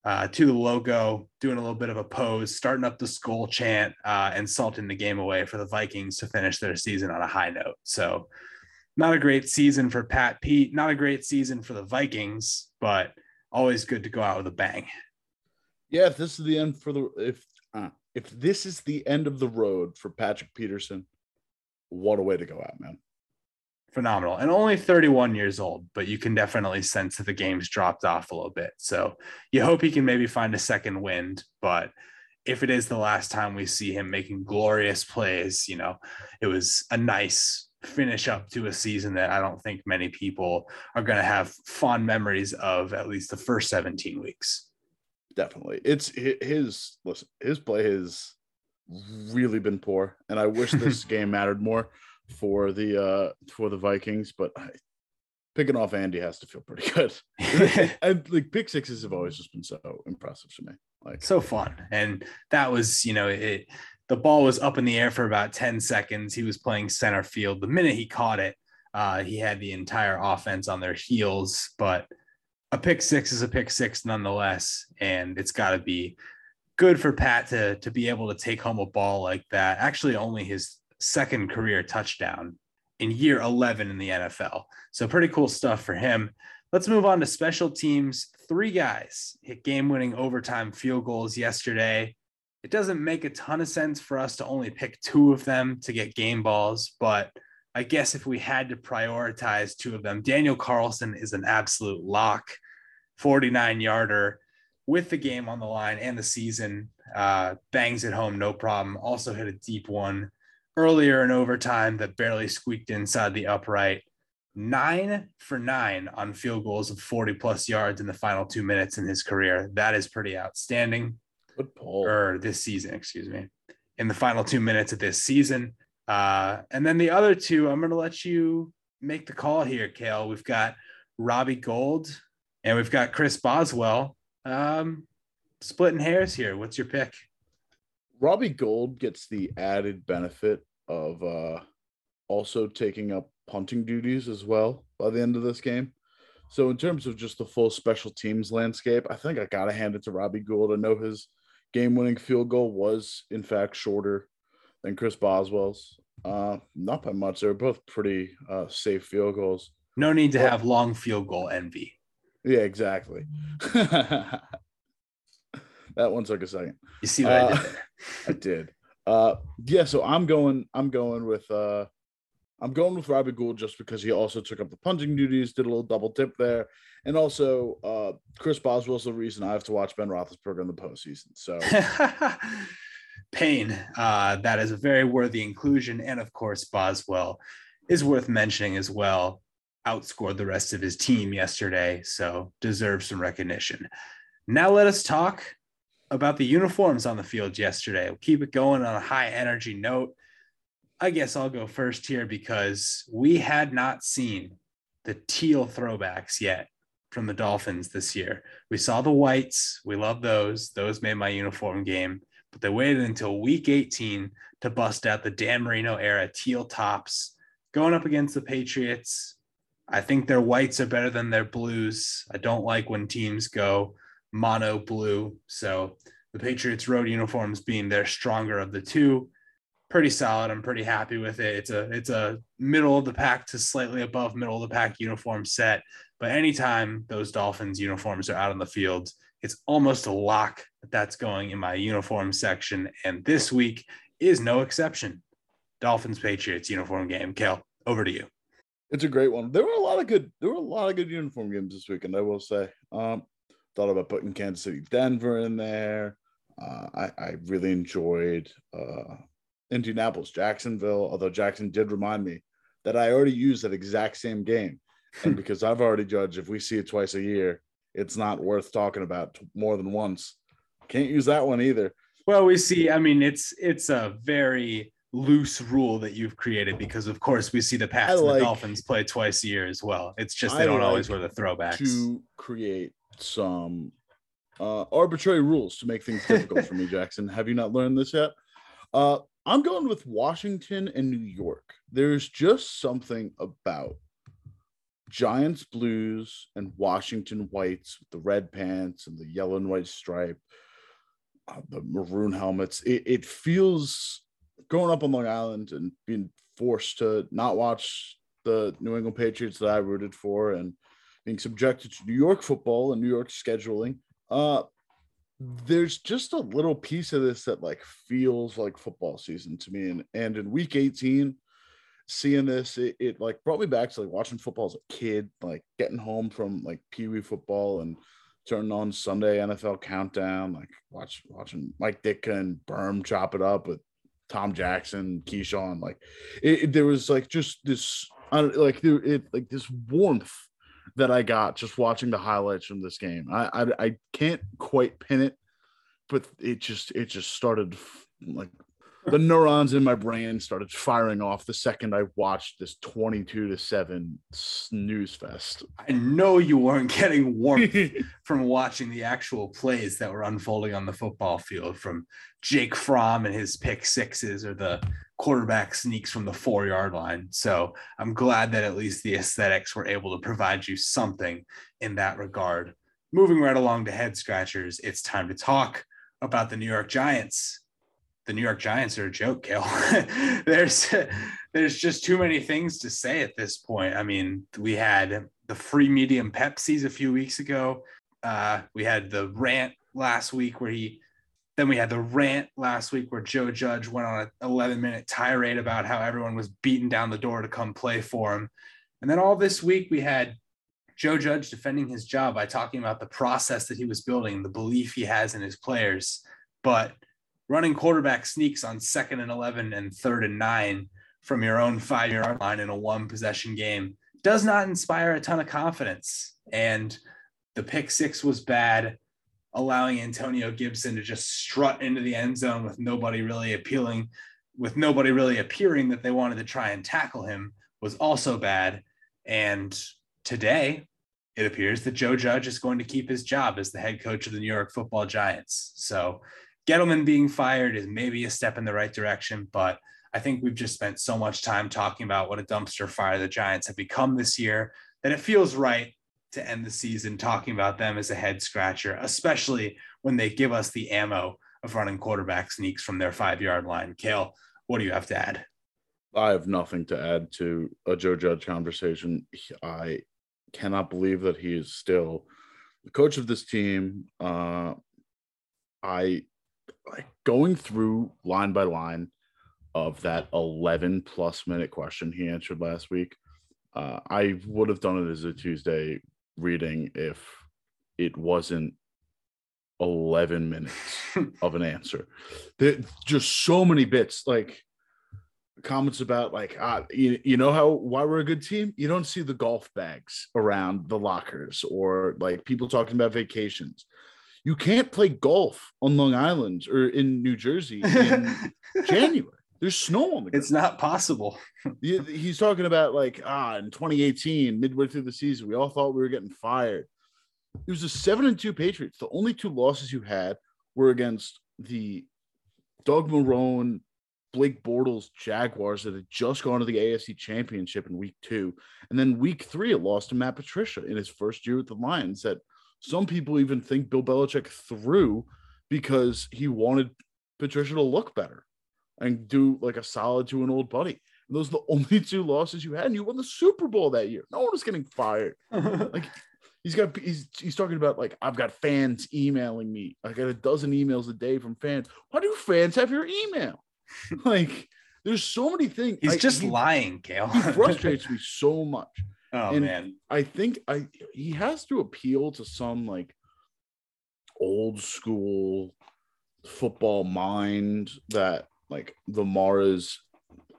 Speaker 1: uh, to the logo, doing a little bit of a pose, starting up the skull chant, uh, and salting the game away for the Vikings to finish their season on a high note. So, not a great season for Pat Pete, not a great season for the Vikings, but always good to go out with a bang.
Speaker 2: Yeah, if this is the end for the if uh, if this is the end of the road for Patrick Peterson, what a way to go out, man.
Speaker 1: Phenomenal. And only 31 years old, but you can definitely sense that the game's dropped off a little bit. So you hope he can maybe find a second wind, but if it is the last time we see him making glorious plays, you know, it was a nice finish up to a season that I don't think many people are going to have fond memories of at least the first 17 weeks.
Speaker 2: Definitely. It's his listen, his play has really been poor and I wish this game mattered more for the uh for the Vikings, but I, picking off Andy has to feel pretty good. and like pick sixes have always just been so impressive to me. Like
Speaker 1: so fun. And that was, you know, it the ball was up in the air for about 10 seconds. He was playing center field. The minute he caught it, uh, he had the entire offense on their heels. But a pick six is a pick six nonetheless. And it's got to be good for Pat to, to be able to take home a ball like that. Actually, only his second career touchdown in year 11 in the NFL. So pretty cool stuff for him. Let's move on to special teams. Three guys hit game winning overtime field goals yesterday. It doesn't make a ton of sense for us to only pick two of them to get game balls, but I guess if we had to prioritize two of them, Daniel Carlson is an absolute lock, 49 yarder with the game on the line and the season. Uh, bangs it home, no problem. Also hit a deep one earlier in overtime that barely squeaked inside the upright. Nine for nine on field goals of 40 plus yards in the final two minutes in his career. That is pretty outstanding.
Speaker 2: Good pull.
Speaker 1: Or this season, excuse me. In the final two minutes of this season. Uh, and then the other two, I'm going to let you make the call here, Cale. We've got Robbie Gould and we've got Chris Boswell. Um, splitting hairs here. What's your pick?
Speaker 2: Robbie Gould gets the added benefit of uh, also taking up punting duties as well by the end of this game. So in terms of just the full special teams landscape, I think I gotta hand it to Robbie Gould. I know his game-winning field goal was in fact shorter than Chris Boswell's. Uh, not by much. They were both pretty uh, safe field goals.
Speaker 1: No need to have long field goal envy.
Speaker 2: Yeah, exactly. that one took a second.
Speaker 1: You see what uh, I did?
Speaker 2: I did. Uh, yeah, so I'm going. I'm going with. Uh, I'm going with Robbie Gould just because he also took up the punting duties, did a little double dip there, and also uh, Chris Boswell's the reason I have to watch Ben Roethlisberger in the postseason. So,
Speaker 1: pain. Uh, that is a very worthy inclusion, and of course, Boswell is worth mentioning as well. Outscored the rest of his team yesterday, so deserves some recognition. Now let us talk about the uniforms on the field yesterday. We'll keep it going on a high energy note. I guess I'll go first here because we had not seen the teal throwbacks yet from the Dolphins this year. We saw the whites. We love those. Those made my uniform game, but they waited until week 18 to bust out the Dan Marino era teal tops going up against the Patriots. I think their whites are better than their blues. I don't like when teams go mono blue. So the Patriots road uniforms being their stronger of the two, pretty solid. I'm pretty happy with it. It's a it's a middle of the pack to slightly above middle of the pack uniform set. But anytime those Dolphins uniforms are out on the field, it's almost a lock that that's going in my uniform section. And this week is no exception. Dolphins Patriots uniform game. Cale, over to you.
Speaker 2: It's a great one. There were a lot of good. There were a lot of good uniform games this weekend. I will say. Um, thought about putting Kansas City, Denver in there. Uh, I, I really enjoyed uh, Indianapolis, Jacksonville, although Jackson did remind me that I already used that exact same game. And because I've already judged if we see it twice a year, it's not worth talking about more than once. Can't use that one either.
Speaker 1: Well, we see, I mean, it's it's a very loose rule that you've created because of course we see the Pats like, and the Dolphins play twice a year as well. It's just they I don't like always wear the throwbacks.
Speaker 2: To create some uh, arbitrary rules to make things difficult for me, Jackson. Have you not learned this yet? Uh, I'm going with Washington and New York. There's just something about Giants blues and Washington whites with the red pants and the yellow and white stripe, uh, the maroon helmets. It, it feels growing up on Long Island and being forced to not watch the New England Patriots that I rooted for and being subjected to New York football and New York scheduling. Uh, there's just a little piece of this that like feels like football season to me. And and in week 18, seeing this, it, it like brought me back to like watching football as a kid, like getting home from like Pee Wee football and turning on Sunday NFL countdown, like watch watching Mike Ditka and Berm chop it up with Tom Jackson, Keyshawn. Like it, it, there was like just this, like there, it like this warmth that I got just watching the highlights from this game. I, I I can't quite pin it, but it just it just started like the neurons in my brain started firing off the second I watched this 22 to 7 snooze fest.
Speaker 1: I know you weren't getting warmth from watching the actual plays that were unfolding on the football field from Jake Fromm and his pick sixes or the quarterback sneaks from the four yard line. So I'm glad that at least the aesthetics were able to provide you something in that regard. Moving right along to head scratchers, it's time to talk about the New York Giants the New York Giants are a joke, Cale. there's there's just too many things to say at this point. I mean, we had the free medium Pepsis a few weeks ago. Uh, we had the rant last week where he then we had the rant last week where Joe Judge went on an 11 minute tirade about how everyone was beating down the door to come play for him. And then all this week we had Joe Judge defending his job by talking about the process that he was building, the belief he has in his players. But running quarterback sneaks on second and 11 and third and nine from your own five yard line in a one possession game does not inspire a ton of confidence. And the pick six was bad, allowing Antonio Gibson to just strut into the end zone with nobody really appealing, with nobody really appearing that they wanted to try and tackle him was also bad. And today, it appears that Joe Judge is going to keep his job as the head coach of the New York football Giants. So Gettleman being fired is maybe a step in the right direction, but I think we've just spent so much time talking about what a dumpster fire the Giants have become this year that it feels right to end the season talking about them as a head scratcher, especially when they give us the ammo of running quarterback sneaks from their five yard line. Cale, what do you have to add?
Speaker 2: I have nothing to add to a Joe Judge conversation. I cannot believe that he is still the coach of this team. Uh, I like going through line by line of that 11 plus minute question he answered last week. Uh, I would have done it as a Tuesday reading if it wasn't 11 minutes of an answer. There just so many bits like comments about like uh, you, you know how why we're a good team you don't see the golf bags around the lockers or like people talking about vacations you can't play golf on Long Island or in New Jersey in January. There's snow on the
Speaker 1: ground. It's not possible.
Speaker 2: He's talking about like ah in 2018, midway through the season, we all thought we were getting fired. It was a seven and two Patriots. The only two losses you had were against the Doug Marrone, Blake Bortles Jaguars that had just gone to the AFC Championship in week two. And then week three, it lost to Matt Patricia in his first year with the Lions that some people even think Bill Belichick threw because he wanted Patricia to look better and do like a solid to an old buddy. And those are the only two losses you had, and you won the Super Bowl that year. No one was getting fired. like he's got he's he's talking about like I've got fans emailing me. I got a dozen emails a day from fans. Why do fans have your email? like there's so many things.
Speaker 1: He's just he, lying, Cale.
Speaker 2: he frustrates me so much.
Speaker 1: Oh and man.
Speaker 2: I think I he has to appeal to some like old school football mind that like the Maras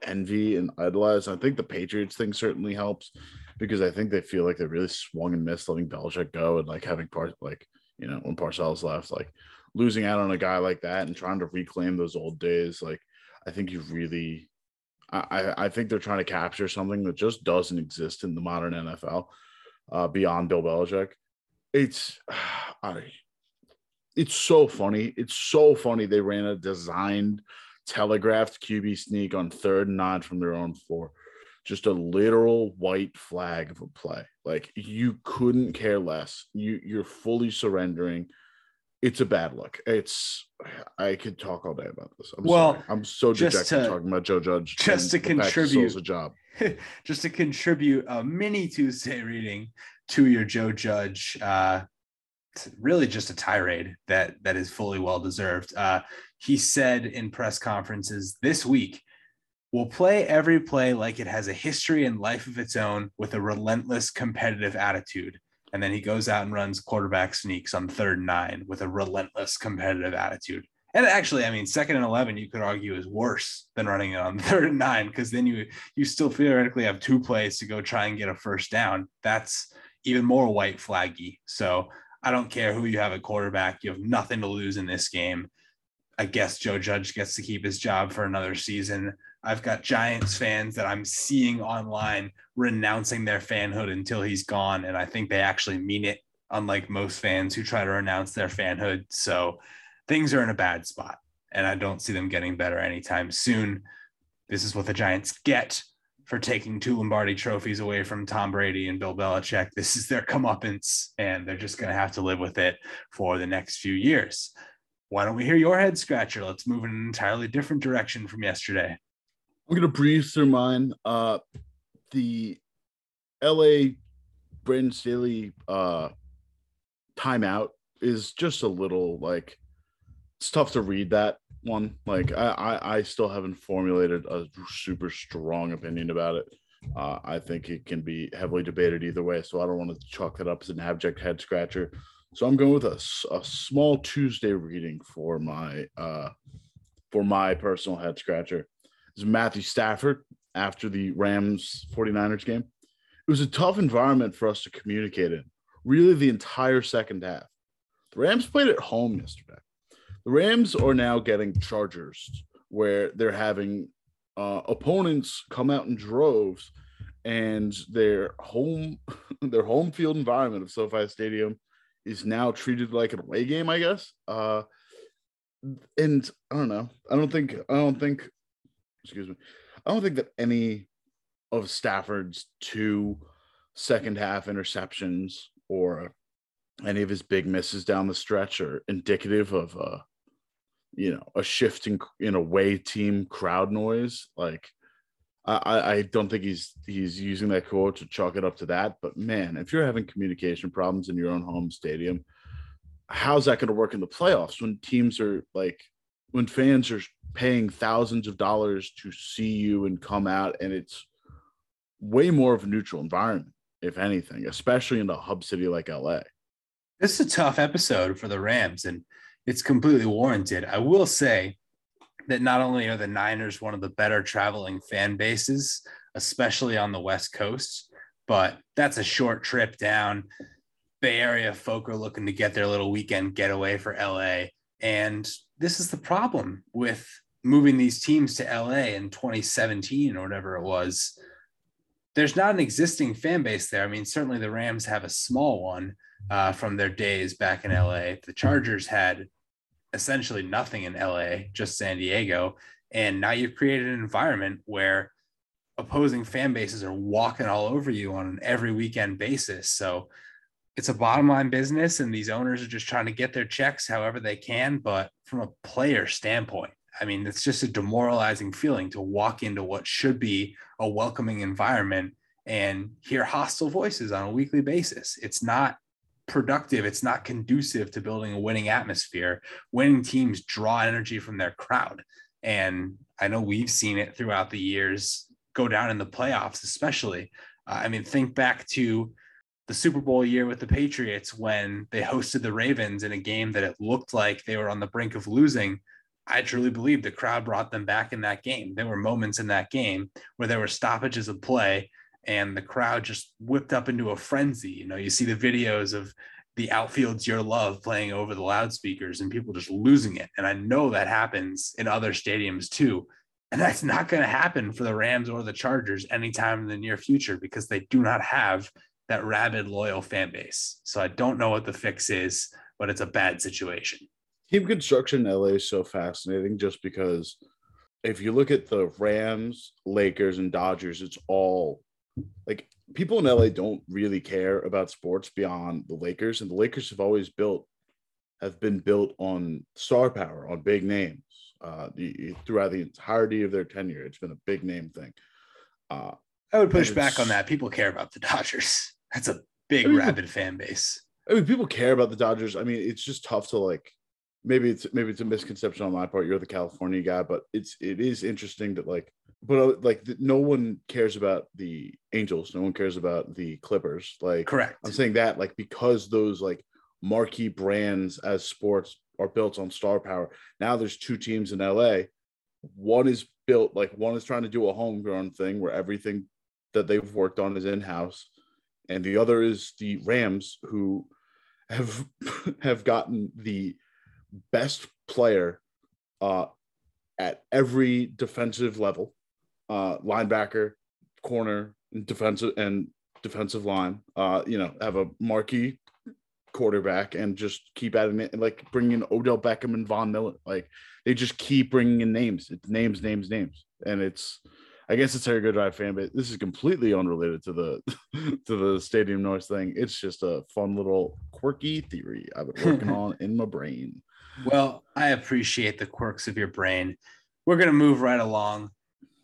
Speaker 2: envy and idolize. I think the Patriots thing certainly helps because I think they feel like they really swung and missed letting Belichick go and like having part like you know when Parcells left, like losing out on a guy like that and trying to reclaim those old days. Like I think you really I, I think they're trying to capture something that just doesn't exist in the modern NFL uh, beyond Bill Belichick. It's I, it's so funny. It's so funny they ran a designed telegraphed QB sneak on third and nine from their own floor. Just a literal white flag of a play. Like you couldn't care less. You you're fully surrendering it's a bad look. It's I could talk all day about this. I'm well, sorry. I'm so dejected to, talking about Joe Judge.
Speaker 1: Just to contribute
Speaker 2: a job.
Speaker 1: just to contribute a mini Tuesday reading to your Joe Judge. Uh, really just a tirade that that is fully well deserved. Uh, he said in press conferences this week, "We'll play every play like it has a history and life of its own, with a relentless competitive attitude." And then he goes out and runs quarterback sneaks on third and nine with a relentless competitive attitude. And actually, I mean, second and eleven, you could argue is worse than running it on third and nine because then you you still theoretically have two plays to go try and get a first down. That's even more white flaggy. So I don't care who you have at quarterback. You have nothing to lose in this game. I guess Joe Judge gets to keep his job for another season. I've got Giants fans that I'm seeing online renouncing their fanhood until he's gone. And I think they actually mean it, unlike most fans who try to renounce their fanhood. So things are in a bad spot. And I don't see them getting better anytime soon. This is what the Giants get for taking two Lombardi trophies away from Tom Brady and Bill Belichick. This is their comeuppance, and they're just going to have to live with it for the next few years. Why don't we hear your head scratcher? Let's move in an entirely different direction from yesterday.
Speaker 2: I'm gonna breeze through mine. Uh, the L.A. Brandon Staley uh, timeout is just a little like it's tough to read that one. Like I, I, I still haven't formulated a super strong opinion about it. Uh, I think it can be heavily debated either way, so I don't want to chalk that up as an abject head scratcher. So I'm going with a, a small Tuesday reading for my uh, for my personal head scratcher Matthew Stafford after the Rams 49ers game. It was a tough environment for us to communicate in, really, the entire second half. The Rams played at home yesterday. The Rams are now getting Chargers, where they're having uh, opponents come out in droves, and their home their home field environment of SoFi Stadium is now treated like an away game, I guess. Uh, and I don't know. I don't think I don't think excuse me. I don't think that any of Stafford's two second half interceptions or any of his big misses down the stretch are indicative of a you know a shifting in away team crowd noise like I, I don't think he's he's using that quote to chalk it up to that. But man, if you're having communication problems in your own home stadium, how's that going to work in the playoffs when teams are like when fans are paying thousands of dollars to see you and come out and it's way more of a neutral environment if anything especially in a hub city like la
Speaker 1: this is a tough episode for the rams and it's completely warranted. I will say that not only are the niners one of the better traveling fan bases especially on the west coast but that's a short trip down bay area folk are looking to get their little weekend getaway for la and this is the problem with moving these teams to LA in 2017 or whatever it was. There's not an existing fan base there. I mean, certainly the Rams have a small one uh, from their days back in LA. The Chargers had essentially nothing in LA, just San Diego. And now you've created an environment where opposing fan bases are walking all over you on an every weekend basis. So it's a bottom line business and these owners are just trying to get their checks however they can but from a player standpoint i mean it's just a demoralizing feeling to walk into what should be a welcoming environment and hear hostile voices on a weekly basis. It's not productive it's not conducive to building a winning atmosphere. Winning teams draw energy from their crowd. And i know we've seen it throughout the years go down in the playoffs especially. Uh, i mean think back to the Super Bowl year with the Patriots when they hosted the Ravens in a game that it looked like they were on the brink of losing. I truly believe the crowd brought them back in that game. There were moments in that game where there were stoppages of play and the crowd just whipped up into a frenzy. You know, you see the videos of the outfield's your love playing over the loudspeakers and people just losing it. And I know that happens in other stadiums too. And that's not going to happen for the Rams or the Chargers anytime in the near future because they do not have that rabid loyal fan base. So I don't know what the fix is, but it's a bad situation.
Speaker 2: Team construction in LA is so fascinating just because if you look at the Rams, Lakers, and Dodgers, it's all like people in LA don't really care about sports beyond the Lakers, and the Lakers have always built have been built on star power, on big names. Uh, the, throughout the entirety of their tenure, it's been a big name thing.
Speaker 1: Uh, I would push back on that. People care about the Dodgers. That's a big I mean, rabid fan base.
Speaker 2: I mean, people care about the Dodgers. I mean, it's just tough to like maybe it's maybe it's a misconception on my part. You're the California guy, but it's it is interesting that like, but uh, like no one cares about the Angels. No one cares about the Clippers. Like,
Speaker 1: correct.
Speaker 2: I'm saying that like because those like marquee brands as sports are built on star power. Now there's two teams in LA. One is built like one is trying to do a homegrown thing where everything that they've worked on is in house, and the other is the Rams who have have gotten the best player uh, at every defensive level, uh, linebacker, corner, defensive and defensive line. Uh, you know, have a marquee quarterback and just keep adding it and like bringing Odell Beckham and Von Miller. Like they just keep bringing in names. It's names, names, names, and it's. I guess it's a good drive fan, but this is completely unrelated to the to the stadium noise thing. It's just a fun little quirky theory I've been working on in my brain.
Speaker 1: Well, I appreciate the quirks of your brain. We're gonna move right along.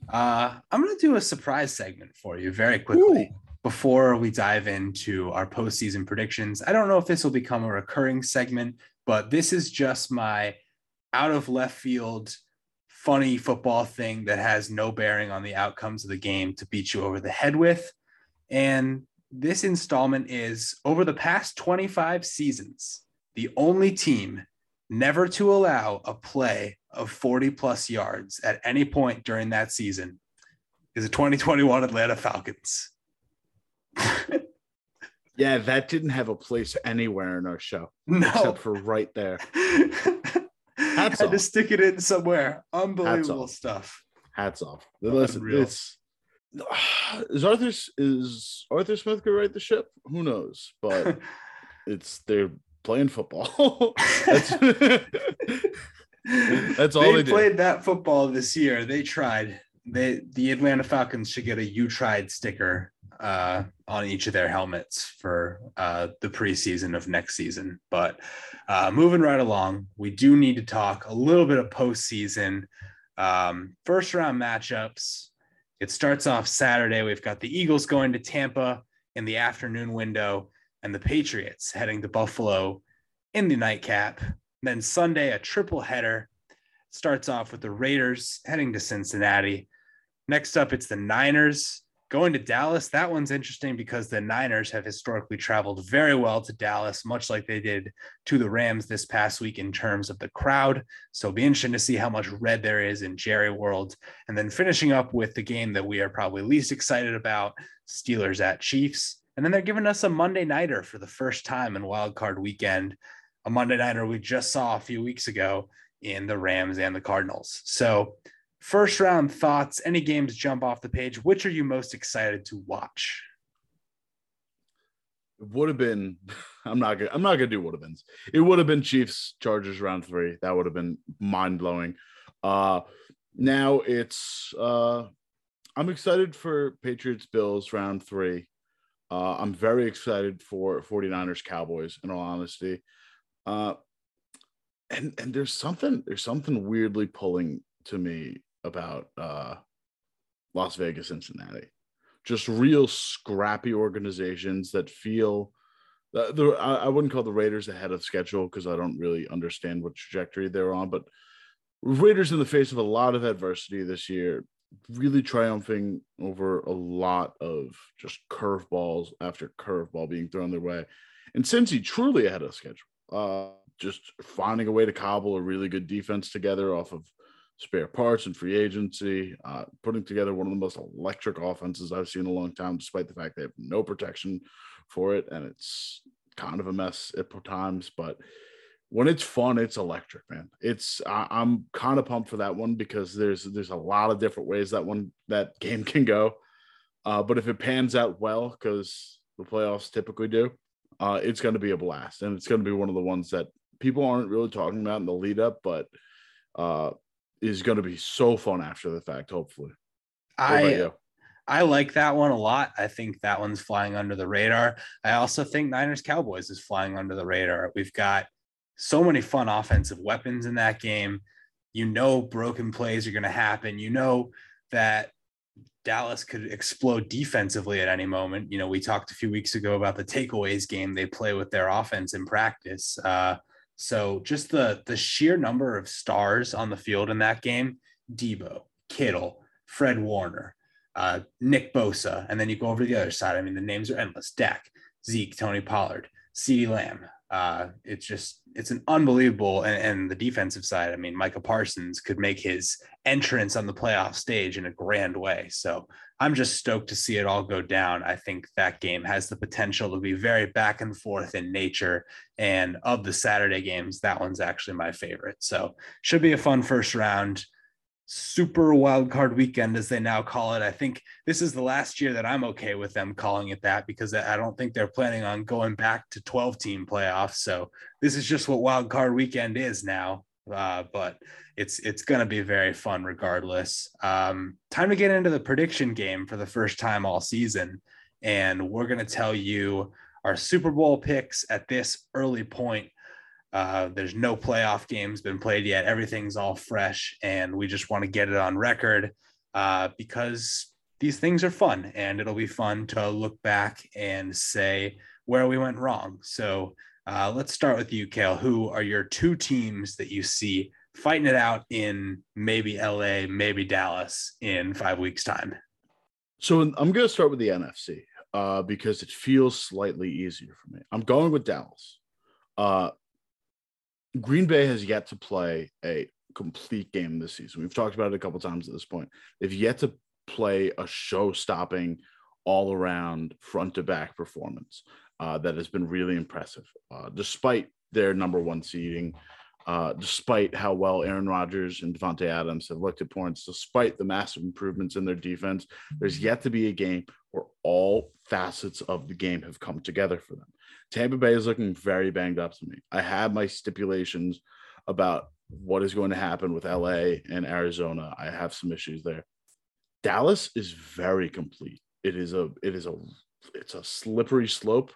Speaker 1: Uh, I'm gonna do a surprise segment for you very quickly. Ooh before we dive into our postseason predictions, I don't know if this will become a recurring segment, but this is just my out of left field funny football thing that has no bearing on the outcomes of the game to beat you over the head with. And this installment is over the past 25 seasons, the only team never to allow a play of 40 plus yards at any point during that season is the 2021 Atlanta Falcons.
Speaker 2: yeah, that didn't have a place anywhere in our show.
Speaker 1: No.
Speaker 2: Except for right there.
Speaker 1: Hats Had off. to stick it in somewhere. Unbelievable Hats stuff.
Speaker 2: Hats off. Listen, it's is Arthur is Arthur Smith gonna right the ship? Who knows? But it's they're playing football. that's, that's all they,
Speaker 1: they played that football this year. They tried. They the Atlanta Falcons should get a "You tried" sticker uh, on each of their helmets for uh, the preseason of next season. But uh, moving right along, we do need to talk a little bit of postseason. Um, first round matchups. It starts off Saturday. We've got the Eagles going to Tampa in the afternoon window, and the Patriots heading to Buffalo in the nightcap. Then Sunday, a triple header starts off with the Raiders heading to Cincinnati. Next up, it's the Niners going to Dallas, that one's interesting because the Niners have historically traveled very well to Dallas, much like they did to the Rams this past week in terms of the crowd. So it'll be interesting to see how much red there is in Jerry World. And then finishing up with the game that we are probably least excited about Steelers at Chiefs. And then they're giving us a Monday Nighter for the first time in Wild Card weekend, a Monday Nighter we just saw a few weeks ago in the Rams and the Cardinals. So First round thoughts, any games jump off the page? Which are you most excited to watch?
Speaker 2: It would have been I'm not gonna I'm not gonna do would have been. It would have been Chiefs Chargers round three. That would have been mind blowing. Uh now it's uh I'm excited for Patriots Bills round three. Uh, I'm very excited for 49ers Cowboys, in all honesty. Uh, and and there's something there's something weirdly pulling to me about uh, Las Vegas, Cincinnati. Just real scrappy organizations that feel. Uh, the, I, wouldn't call the Raiders ahead of schedule because I don't really understand what trajectory they're on, but Raiders in the face of a lot of adversity this year, really triumphing over a lot of just curveballs after curveball being thrown their way. And Cincy truly ahead of schedule. Uh, just finding a way to cobble a really good defense together off of spare parts and free agency, uh, putting together one of the most electric offenses I've seen in a long time, despite the fact they have no protection for it. And it's kind of a mess at times, but when it's fun, it's electric, man. It's I, am kind of pumped for that one because there's there's a lot of different ways that one that game can go. Uh, but if it pans out well, because the playoffs typically do, uh, it's going to be a blast, and it's going to be one of the ones that people aren't really talking about in the lead up, but uh, is going to be so fun after the fact. Hopefully,
Speaker 1: I I like that one a lot. I think that one's flying under the radar. I also think Niners Cowboys is flying under the radar. We've got so many fun offensive weapons in that game. You know, broken plays are going to happen. You know that Dallas could explode defensively at any moment. You know, we talked a few weeks ago about the takeaways game they play with their offense in practice. Uh, So just the the sheer number of stars on the field in that game, Deebo, Kittle, Fred Warner, uh, Nick Bosa, and then you go over to the other side. I mean, the names are endless. Dak, Zeke, Tony Pollard, CeeDee Lamb. Uh, it's just it's an unbelievable and, and the defensive side. I mean, Micah Parsons could make his entrance on the playoff stage in a grand way. So I'm just stoked to see it all go down. I think that game has the potential to be very back and forth in nature. And of the Saturday games, that one's actually my favorite. So should be a fun first round super wild card weekend as they now call it i think this is the last year that i'm okay with them calling it that because i don't think they're planning on going back to 12 team playoffs so this is just what wild card weekend is now uh, but it's it's going to be very fun regardless um, time to get into the prediction game for the first time all season and we're going to tell you our super bowl picks at this early point uh, there's no playoff games been played yet. Everything's all fresh, and we just want to get it on record uh, because these things are fun, and it'll be fun to look back and say where we went wrong. So uh, let's start with you, Cale. Who are your two teams that you see fighting it out in maybe LA, maybe Dallas in five weeks' time?
Speaker 2: So I'm going to start with the NFC uh, because it feels slightly easier for me. I'm going with Dallas. Uh, Green Bay has yet to play a complete game this season. We've talked about it a couple times at this point. They've yet to play a show-stopping, all-around front-to-back performance uh, that has been really impressive, uh, despite their number one seeding. Uh, despite how well Aaron Rodgers and Davante Adams have looked at points, despite the massive improvements in their defense, there's yet to be a game where all facets of the game have come together for them. Tampa Bay is looking very banged up to me. I have my stipulations about what is going to happen with LA and Arizona. I have some issues there. Dallas is very complete. It is a it is a it's a slippery slope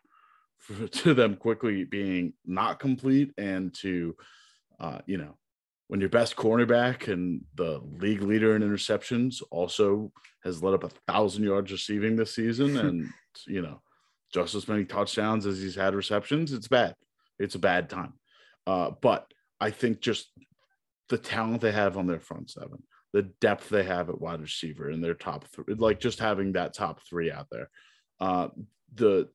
Speaker 2: for, to them quickly being not complete and to uh, you know when your best cornerback and the league leader in interceptions also has led up a thousand yards receiving this season and you know just as many touchdowns as he's had receptions. It's bad. It's a bad time. Uh, but I think just the talent they have on their front seven, the depth they have at wide receiver and their top three, like just having that top three out there, uh, the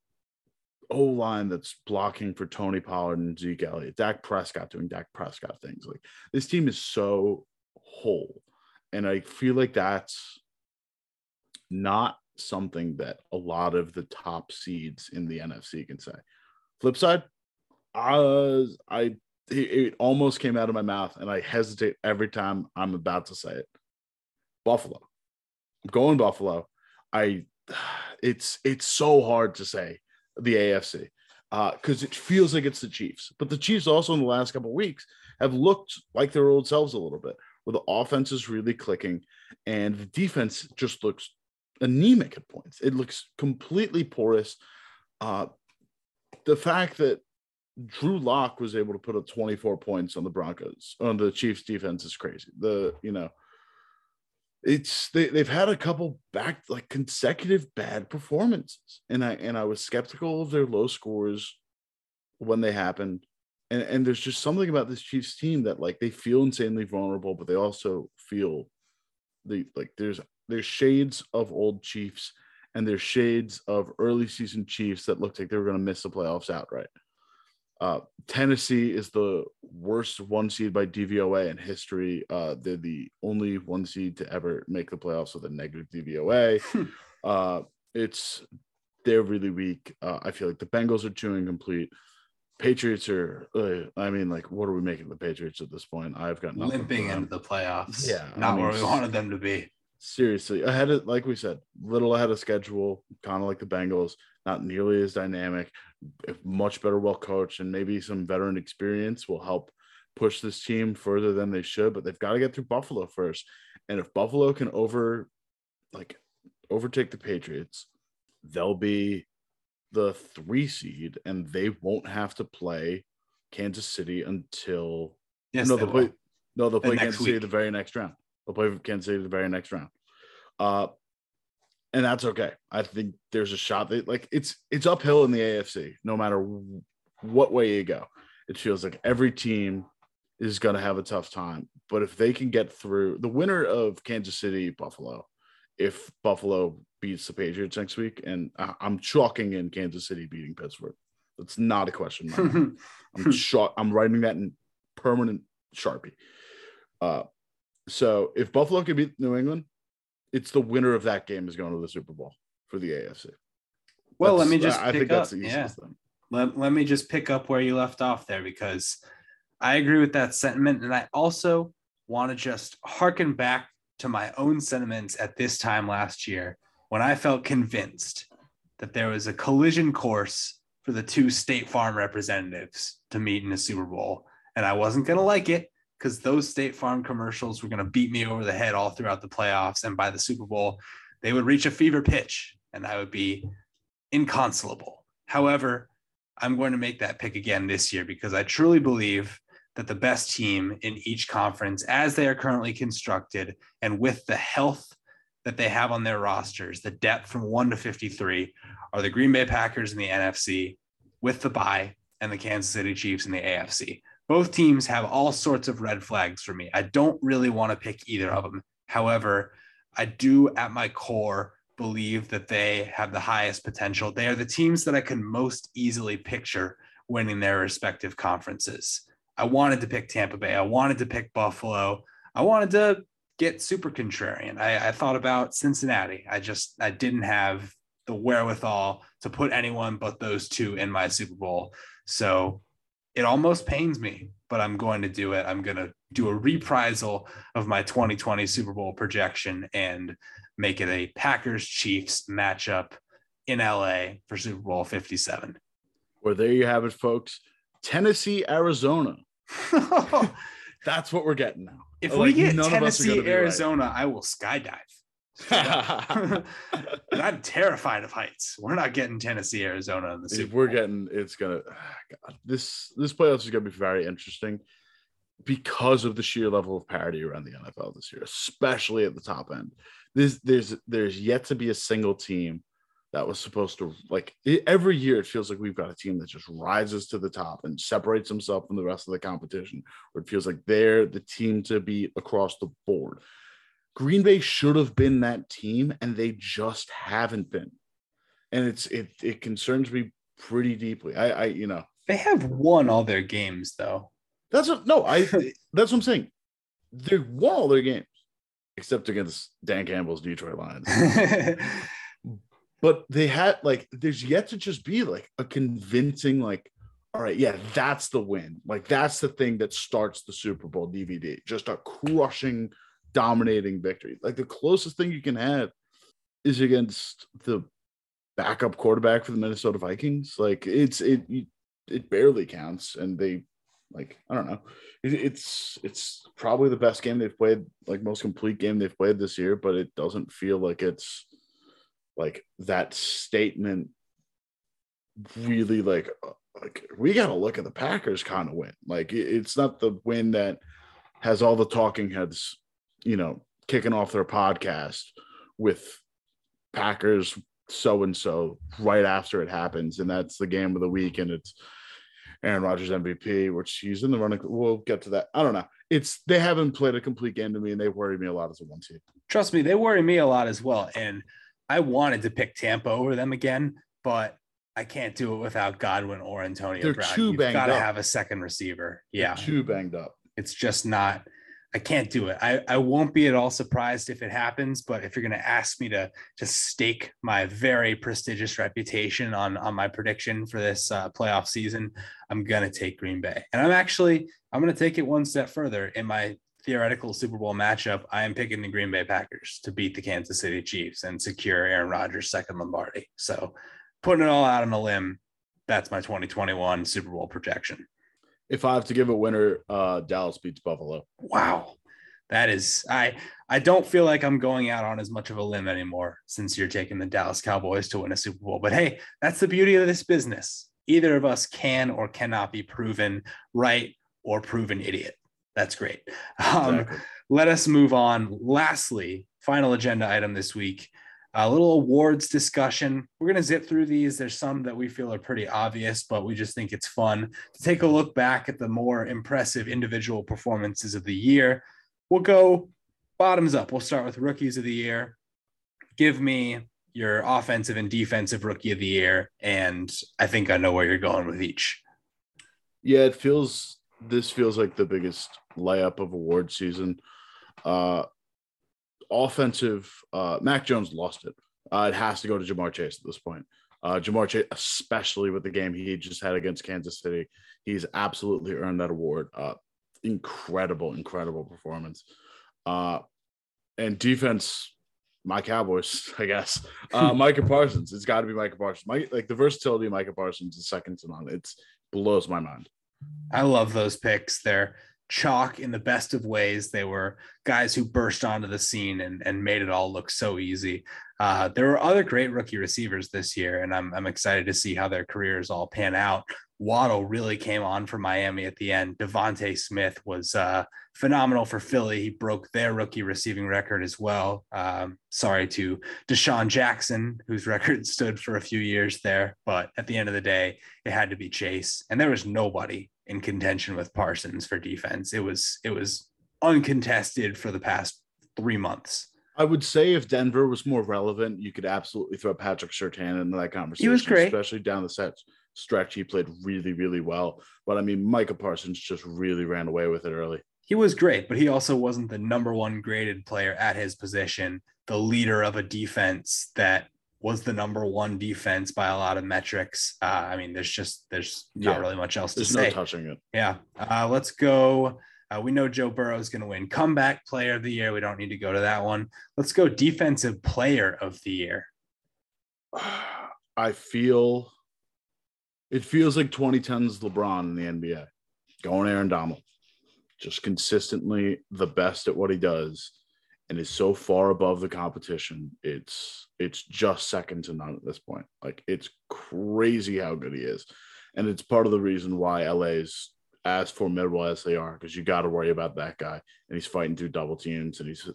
Speaker 2: O line that's blocking for Tony Pollard and Zeke Elliott, Dak Prescott doing Dak Prescott things. Like this team is so whole. And I feel like that's not something that a lot of the top seeds in the NFC can say. Flip side, uh, I it, it almost came out of my mouth, and I hesitate every time I'm about to say it. Buffalo, I'm going Buffalo. I it's it's so hard to say the AFC because uh, it feels like it's the Chiefs, but the Chiefs also in the last couple weeks have looked like their old selves a little bit, where the offense is really clicking and the defense just looks anemic at points. It looks completely porous. Uh, the fact that Drew Lock was able to put up 24 points on the Broncos on the Chiefs defense is crazy. The you know it's they, they've had a couple back like consecutive bad performances and I and I was skeptical of their low scores when they happened. And, and there's just something about this Chiefs team that like they feel insanely vulnerable, but they also feel the like there's there's shades of old Chiefs and there's shades of early season Chiefs that looked like they were going to miss the playoffs outright. Uh, Tennessee is the worst one seed by DVOA in history. Uh, they're the only one seed to ever make the playoffs with a negative DVOA. Hmm. uh, it's they're really weak. Uh, I feel like the Bengals are too incomplete. Patriots are. Uh, I mean, like, what are we making the Patriots at this point? I've got
Speaker 1: nothing limping into the playoffs.
Speaker 2: Yeah,
Speaker 1: not I mean, where we wanted them to be
Speaker 2: seriously ahead of like we said little ahead of schedule kind of like the bengals not nearly as dynamic much better well coached and maybe some veteran experience will help push this team further than they should but they've got to get through buffalo first and if buffalo can over like overtake the patriots they'll be the three seed and they won't have to play kansas city until
Speaker 1: yes, no they'll
Speaker 2: play no they'll play kansas week. city the very next round They'll play Kansas City the very next round. Uh, and that's okay. I think there's a shot that like it's it's uphill in the AFC no matter what way you go. it feels like every team is going to have a tough time. But if they can get through the winner of Kansas City, Buffalo, if Buffalo beats the Patriots next week, and I'm chalking in Kansas City beating Pittsburgh. That's not a question. I'm shot. I'm writing that in permanent sharpie. Uh, so if Buffalo can beat New England, it's the winner of that game is going to the Super Bowl for the AFC.
Speaker 1: Well, that's, let me just. I think up. that's the easiest yeah. thing. Let, let me just pick up where you left off there because I agree with that sentiment. And I also want to just harken back to my own sentiments at this time last year when I felt convinced that there was a collision course for the two State Farm representatives to meet in a Super Bowl. And I wasn't going to like it because those State Farm commercials were going to beat me over the head all throughout the playoffs. And by the Super Bowl, they would reach a fever pitch and I would be inconsolable. However, I'm going to make that pick again this year because I truly believe that the best team in each conference, as they are currently constructed, and with the health that they have on their rosters, the depth from one to 53, are the Green Bay Packers in the NFC with the bye and the Kansas City Chiefs in the AFC. Both teams have all sorts of red flags for me. I don't really want to pick either of them. However, I do at my core believe that they have the highest potential. They are the teams that I can most easily picture winning their respective conferences. I wanted to pick Tampa Bay. I wanted to pick Buffalo. I wanted to get super contrarian. I, I thought about Cincinnati. I just I didn't have the wherewithal to put anyone but those two in my Super Bowl. So it almost pains me, but I'm going to do it. I'm going to do a reprisal of my 2020 Super Bowl projection and make it a Packers Chiefs matchup in LA for Super Bowl 57.
Speaker 2: Well, there you have it, folks. Tennessee, Arizona. That's what we're getting now.
Speaker 1: If like, we get Tennessee, Arizona, right. I will skydive. and I'm terrified of heights. We're not getting Tennessee, Arizona in the Super. If
Speaker 2: we're getting, it's gonna. Ah, God, this this playoffs is gonna be very interesting because of the sheer level of parity around the NFL this year, especially at the top end. There's there's there's yet to be a single team that was supposed to like every year it feels like we've got a team that just rises to the top and separates themselves from the rest of the competition where it feels like they're the team to beat across the board green bay should have been that team and they just haven't been. And it's it it concerns me pretty deeply. I i you know.
Speaker 1: They have won all their games though.
Speaker 2: That's what no i that's what i'm saying. They won all their games except against dan campbell's detroit lions. But they had like there's yet to just be like a convincing like all right yeah that's the win. Like that's the thing that starts the super bowl dvd just a crushing dominating victory. Like the closest thing you can have is against the backup quarterback for the minnesota vikings. Like it's it it barely counts and they like i don't know. It, it's it's probably the best game they've played like most complete game they've played this year but it doesn't feel like it's like that statement really like uh, like we got to look at the Packers kind of win. Like it's not the win that has all the talking heads, you know, kicking off their podcast with Packers so and so right after it happens, and that's the game of the week, and it's Aaron Rodgers MVP, which he's in the running. We'll get to that. I don't know. It's they haven't played a complete game to me, and they worry me a lot as a one seed.
Speaker 1: Trust me, they worry me a lot as well, and I wanted to pick Tampa over them again, but I can't do it without Godwin or Antonio
Speaker 2: They're
Speaker 1: Brown.
Speaker 2: Too You've got
Speaker 1: to have a second receiver. Yeah.
Speaker 2: They're too banged up.
Speaker 1: It's just not, I can't do it. I, I won't be at all surprised if it happens, but if you're going to ask me to to stake my very prestigious reputation on, on my prediction for this uh, playoff season, I'm going to take Green Bay. And I'm actually, I'm going to take it one step further in my theoretical Super Bowl matchup, I am picking the Green Bay Packers to beat the Kansas City Chiefs and secure Aaron Rodgers' second Lombardi. So, putting it all out on a limb, that's my 2021 Super Bowl projection.
Speaker 2: If I have to give a winner, uh, Dallas beats Buffalo.
Speaker 1: Wow. That is I I don't feel like I'm going out on as much of a limb anymore since you're taking the Dallas Cowboys to win a Super Bowl. But hey, that's the beauty of this business. Either of us can or cannot be proven right or proven idiot. That's great. Um, exactly. Let us move on. Lastly, final agenda item this week. A little awards discussion. We're going to zip through these. There's some that we feel are pretty obvious, but we just think it's fun to take a look back at the more impressive individual performances of the year. We'll go bottoms up. We'll start with rookies of the year. Give me your offensive and defensive rookie of the year. And I think I know where you're going with each.
Speaker 2: Yeah, it feels this feels like the biggest layup of award season. Uh offensive, uh Mac Jones lost it. Uh, it has to go to Ja'Marr Chase at this point. Uh, Ja'Marr Chase, especially with the game he just had against Kansas City, he's absolutely earned that award. Uh, incredible, incredible performance. Uh, and defense, my Cowboys, I guess. Uh, Micah Parsons, it's got to be Micah Parsons. My, like the versatility of Micah Parsons is second to none. It's blows my mind.
Speaker 1: I love those picks. They're chalk in the best of ways. They were guys who burst onto the scene and, and made it all look so easy. Uh, there were other great rookie receivers this year, and I'm, I'm excited to see how their careers all pan out. Waddle really came on for Miami at the end. DeVonta Smith was uh, phenomenal for Philly. He broke their rookie receiving record as well. Um, sorry to DeSean Jackson, whose record stood for a few years there, but at the end of the day, it had to be Chase, and there was nobody in contention with Parsons for defense. It was it was uncontested for the past three months.
Speaker 2: I would say if Denver was more relevant, you could absolutely throw Patrick Surtain into that conversation.
Speaker 1: He was great,
Speaker 2: especially down the set stretch. He played really, really well. But I mean, Micah Parsons just really ran away with it early.
Speaker 1: He was great, but he also wasn't the number one graded player at his position, the leader of a defense that was the number one defense by a lot of metrics. Uh, I mean, there's just there's not yeah. really much else
Speaker 2: there's
Speaker 1: to say.
Speaker 2: no touching it.
Speaker 1: Yeah. Uh, let's go. Uh, we know Joe Burrow is going to win comeback player of the year. We don't need to go to that one. Let's go defensive player of the year.
Speaker 2: I feel it feels like 2010's LeBron in the NBA. Going Aaron Donald. Just consistently the best at what he does and is so far above the competition. It's it's just second to none at this point. Like it's crazy how good he is. And it's part of the reason why LA's as formidable as they are, because you got to worry about that guy. And he's fighting through double teams and he's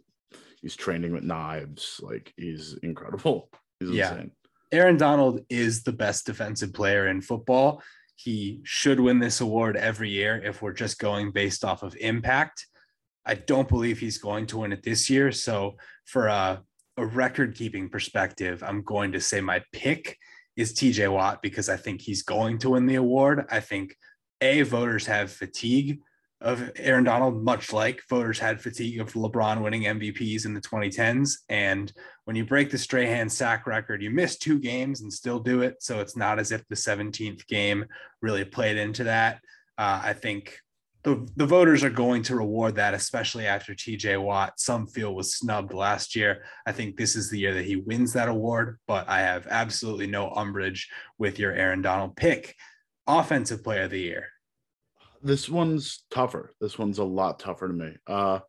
Speaker 2: he's training with knives. Like he's incredible. He's
Speaker 1: yeah.
Speaker 2: insane.
Speaker 1: Aaron Donald is the best defensive player in football. He should win this award every year if we're just going based off of impact. I don't believe he's going to win it this year. So, for a, a record keeping perspective, I'm going to say my pick is TJ Watt because I think he's going to win the award. I think A, voters have fatigue of Aaron Donald, much like voters had fatigue of LeBron winning MVPs in the 2010s. And when you break the Strahan sack record, you miss two games and still do it. So it's not as if the 17th game really played into that. Uh, I think the, the voters are going to reward that, especially after TJ Watt, some feel was snubbed last year. I think this is the year that he wins that award, but I have absolutely no umbrage with your Aaron Donald pick. Offensive player of the year.
Speaker 2: This one's tougher. This one's a lot tougher to me. Uh,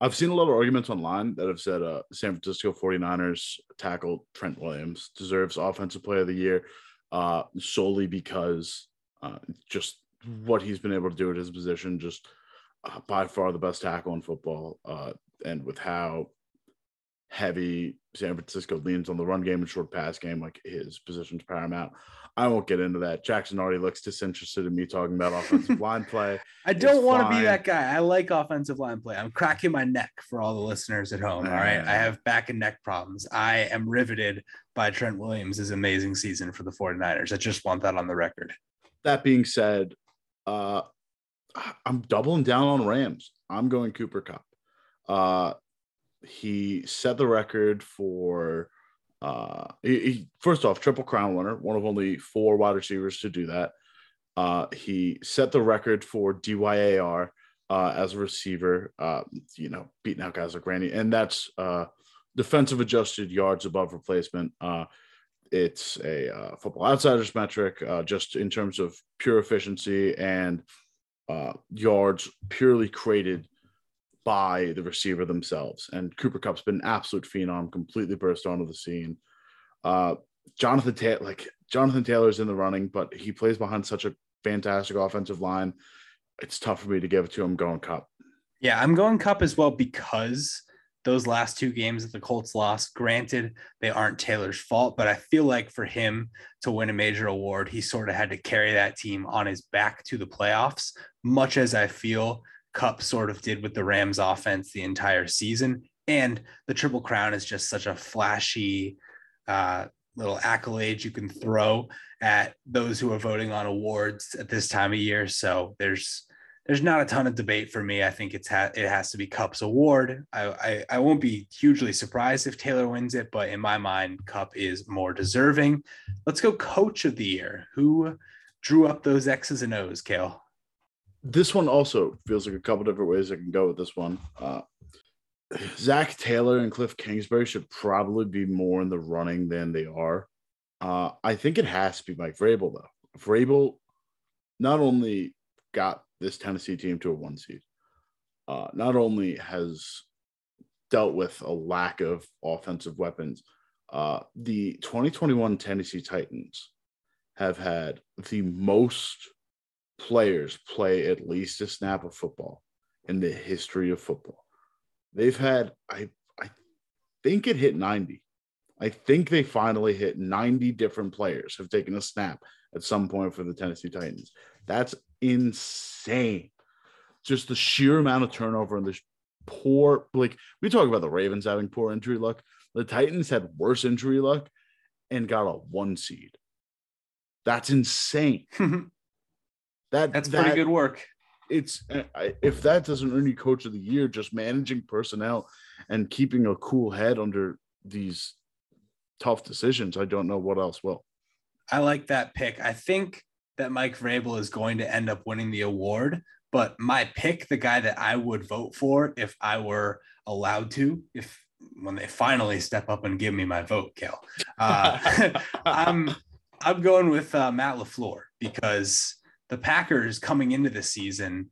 Speaker 2: I've seen a lot of arguments online that have said uh, San Francisco 49ers tackle Trent Williams deserves offensive player of the year uh, solely because uh, just what he's been able to do at his position, just uh, by far the best tackle in football. Uh, and with how heavy San Francisco leans on the run game and short pass game, like his position's paramount. I won't get into that. Jackson already looks disinterested in me talking about offensive line play.
Speaker 1: I don't want to be that guy. I like offensive line play. I'm cracking my neck for all the listeners at home. All right. I have back and neck problems. I am riveted by Trent Williams' amazing season for the 49ers. I just want that on the record.
Speaker 2: That being said, uh, I'm doubling down on Rams. I'm going Cooper Kupp. Uh, he set the record for uh, he, he, first off triple crown winner, one of only four wide receivers to do that. Uh, he set the record for DYAR uh, as a receiver. Uh, you know, beating out guys like Randy, and that's uh, defensive adjusted yards above replacement. Uh, it's a uh, football outsiders metric uh, just in terms of pure efficiency and uh, yards purely created by the receiver themselves. And Cooper Kupp's been an absolute phenom, completely burst onto the scene. Uh, Jonathan Taylor, like Jonathan Taylor's in the running, but he plays behind such a fantastic offensive line. It's tough for me to give it to him going Kupp.
Speaker 1: Yeah, I'm going Kupp as well because those last two games that the Colts lost. Granted, they aren't Taylor's fault, but I feel like for him to win a major award, he sort of had to carry that team on his back to the playoffs, much as I feel Kupp sort of did with the Rams offense the entire season. And the Triple Crown is just such a flashy uh, little accolade you can throw at those who are voting on awards at this time of year. So there's there's not a ton of debate for me. I think it's ha- it has to be Kupp's award. I, I, I won't be hugely surprised if Taylor wins it, but in my mind, Kupp is more deserving. Let's go coach of the year. Who drew up those X's and O's, Cale?
Speaker 2: This one also feels like a couple different ways I can go with this one. Uh, Zac Taylor and Cliff Kingsbury should probably be more in the running than they are. Uh, I think it has to be Mike Vrabel though. Vrabel not only got this Tennessee team to a one seed. Uh, not only has dealt with a lack of offensive weapons, uh, the 2021 Tennessee Titans have had the most players play at least a snap of football in the history of football. They've had, I, I think it hit 90. I think they finally hit 90 different players have taken a snap at some point for the Tennessee Titans. That's insane. Just the sheer amount of turnover and this poor, like we talk about the Ravens having poor injury luck. The Titans had worse injury luck and got a one seed. That's insane.
Speaker 1: that that's pretty good work.
Speaker 2: It's if that doesn't earn you coach of the year, just managing personnel and keeping a cool head under these tough decisions, I don't know what else will.
Speaker 1: I like that pick. I think that Mike Vrabel is going to end up winning the award. But my pick, the guy that I would vote for if I were allowed to, if when they finally step up and give me my vote, Cale, uh, I'm I'm going with uh, Matt LaFleur because the Packers coming into the season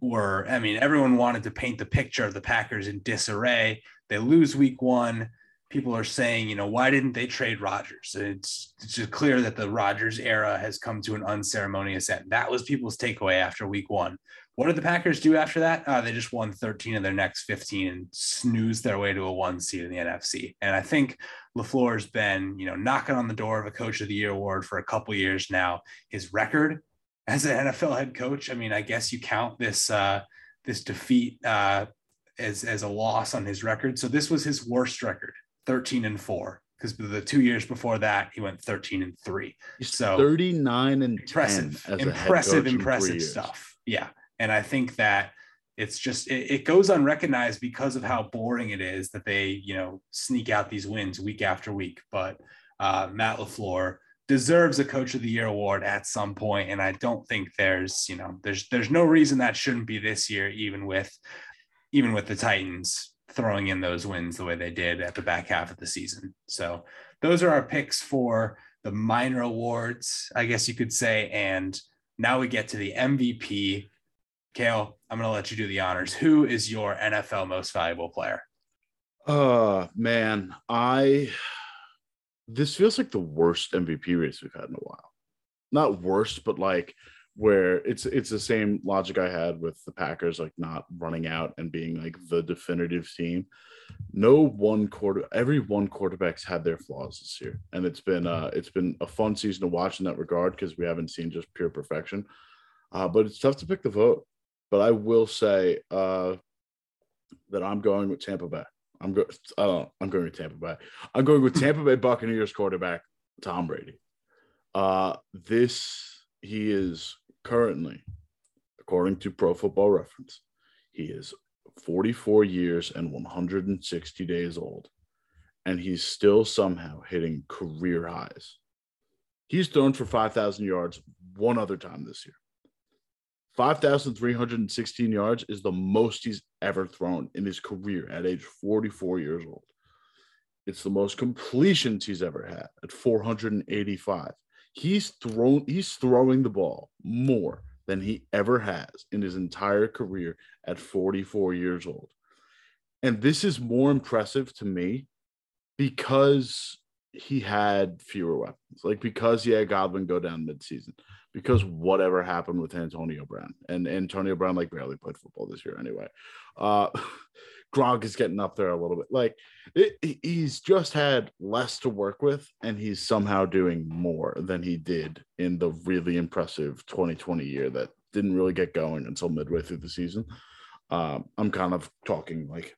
Speaker 1: were, I mean, everyone wanted to paint the picture of the Packers in disarray. They lose week one people are saying, you know, why didn't they trade Rodgers? It's, it's just clear that the Rodgers era has come to an unceremonious end. That was people's takeaway after week one. What did the Packers do after that? Uh, they just won 13 of their next 15 and snoozed their way to a one seed in the NFC. And I think LaFleur's been, you know, knocking on the door of a coach of the year award for a couple years now. His record as an NFL head coach, I mean, I guess you count this uh, this defeat uh, as as a loss on his record. So this was his worst record 13 and 4 because the two years before that he went 13 and 3 so
Speaker 2: 39 and
Speaker 1: impressive impressive impressive stuff. Yeah. And i think that it's just it, it, goes unrecognized because of how boring it is that they you know sneak out these wins week after week. But uh, matt lafleur deserves a coach of the year award at some point and i don't think there's you know there's there's no reason that shouldn't be this year even with even with the titans throwing in those wins the way they did at the back half of the season. So those are our picks for the minor awards, I guess you could say. And now we get to the MVP. Cale, I'm going to let you do the honors. Who is your NFL most valuable player?
Speaker 2: Oh, man. I, this feels like the worst MVP race we've had in a while. Not worst, but like where it's it's the same logic I had with the Packers, like not running out and being like the definitive team. No one quarter, every one quarterback's had their flaws this year, and it's been uh it's been a fun season to watch in that regard because we haven't seen just pure perfection. Uh, but it's tough to pick the vote. But I will say uh that I'm going with Tampa Bay. I'm going. Uh, I'm going with Tampa Bay. I'm going with Tampa Bay Buccaneers quarterback Tom Brady. Uh, this he is currently, according to Pro Football Reference, he is 44 years and 160 days old, and he's still somehow hitting career highs. He's thrown for 5,000 yards one other time this year. 5,316 yards is the most he's ever thrown in his career at age 44 years old. It's the most completions he's ever had at 485. He's thrown he's throwing the ball more than he ever has in his entire career at 44 years old. And this is more impressive to me because he had fewer weapons, like because he had Godwin go down midseason, because whatever happened with Antonio Brown and Antonio Brown like barely played football this year anyway. Uh, Gronk is getting up there a little bit. Like it, he's just had less to work with, and he's somehow doing more than he did in the really impressive 2020 year that didn't really get going until midway through the season. Um, I'm kind of talking like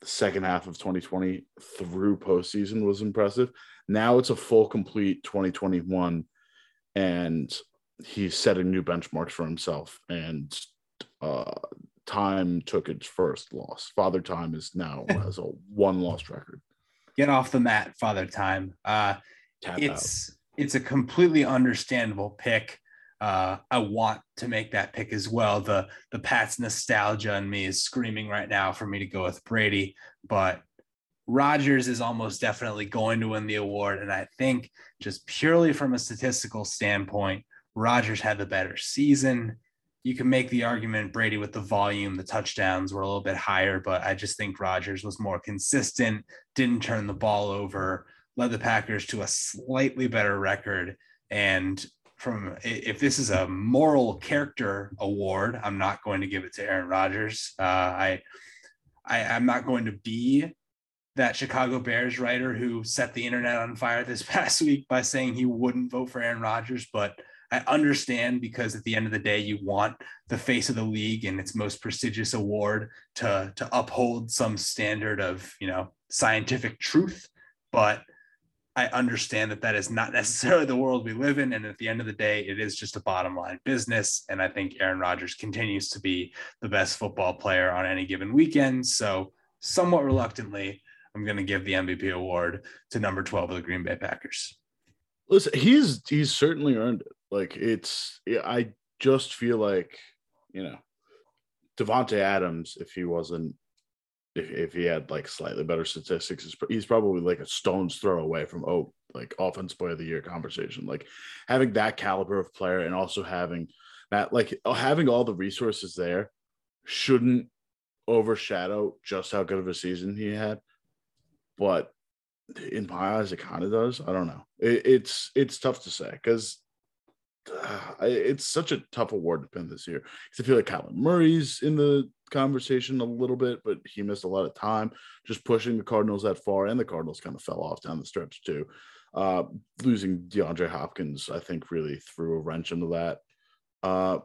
Speaker 2: the second half of 2020 through postseason was impressive. Now it's a full complete 2021, and he's setting new benchmarks for himself. And uh, time took its first loss. Father Time is now has a one loss record.
Speaker 1: Get off the mat, Father Time. Uh, it's out. it's a completely understandable pick. Uh, I want to make that pick as well. The the Pats nostalgia in me is screaming right now for me to go with Brady, but Rodgers is almost definitely going to win the award. And I think just purely from a statistical standpoint, Rodgers had the better season you can make the argument Brady with the volume, the touchdowns were a little bit higher, but I just think Rodgers was more consistent, didn't turn the ball over, led the Packers to a slightly better record. And from if this is a moral character award, I'm not going to give it to Aaron Rodgers. Uh, I, I I'm not going to be that Chicago Bears writer who set the internet on fire this past week by saying he wouldn't vote for Aaron Rodgers, but I understand because at the end of the day, you want the face of the league and its most prestigious award to to uphold some standard of you know scientific truth, but I understand that that is not necessarily the world we live in. And at the end of the day, it is just a bottom line business. And I think Aaron Rodgers continues to be the best football player on any given weekend. So, somewhat reluctantly, I'm going to give the MVP award to number 12 of the Green Bay Packers.
Speaker 2: Listen, he's he's certainly earned it. Like it's, I just feel like, you know, Davante Adams, if he wasn't, if, if he had like slightly better statistics, he's probably like a stone's throw away from oh, like offense player of the year conversation. Like having that caliber of player and also having that, like having all the resources there, shouldn't overshadow just how good of a season he had. But in my eyes, it kind of does. I don't know. It, it's it's tough to say because it's such a tough award to pin this year because I feel like Kyler Murray's in the conversation a little bit, but he missed a lot of time just pushing the Cardinals that far, and the Cardinals kind of fell off down the stretch too. Uh, losing DeAndre Hopkins, I think, really threw a wrench into that. Uh,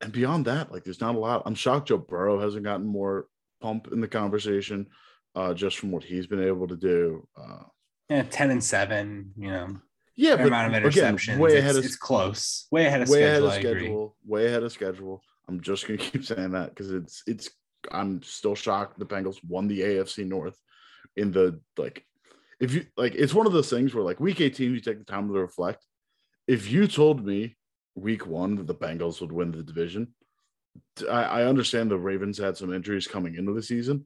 Speaker 2: and beyond that, like there's not a lot. I'm shocked Joe Burrow hasn't gotten more pump in the conversation, uh, just from what he's been able to do. Uh,
Speaker 1: yeah, ten and seven, you know
Speaker 2: yeah, but amount of interceptions. Again, way ahead
Speaker 1: it's,
Speaker 2: of,
Speaker 1: it's close. Way ahead of way schedule. Ahead of schedule.
Speaker 2: Way ahead of schedule. I'm just gonna keep saying that because it's it's. I'm still shocked the Bengals won the AFC North in the like. If you like, it's one of those things where like week 18, you take the time to reflect. If you told me week one that the Bengals would win the division, I, I understand the Ravens had some injuries coming into the season,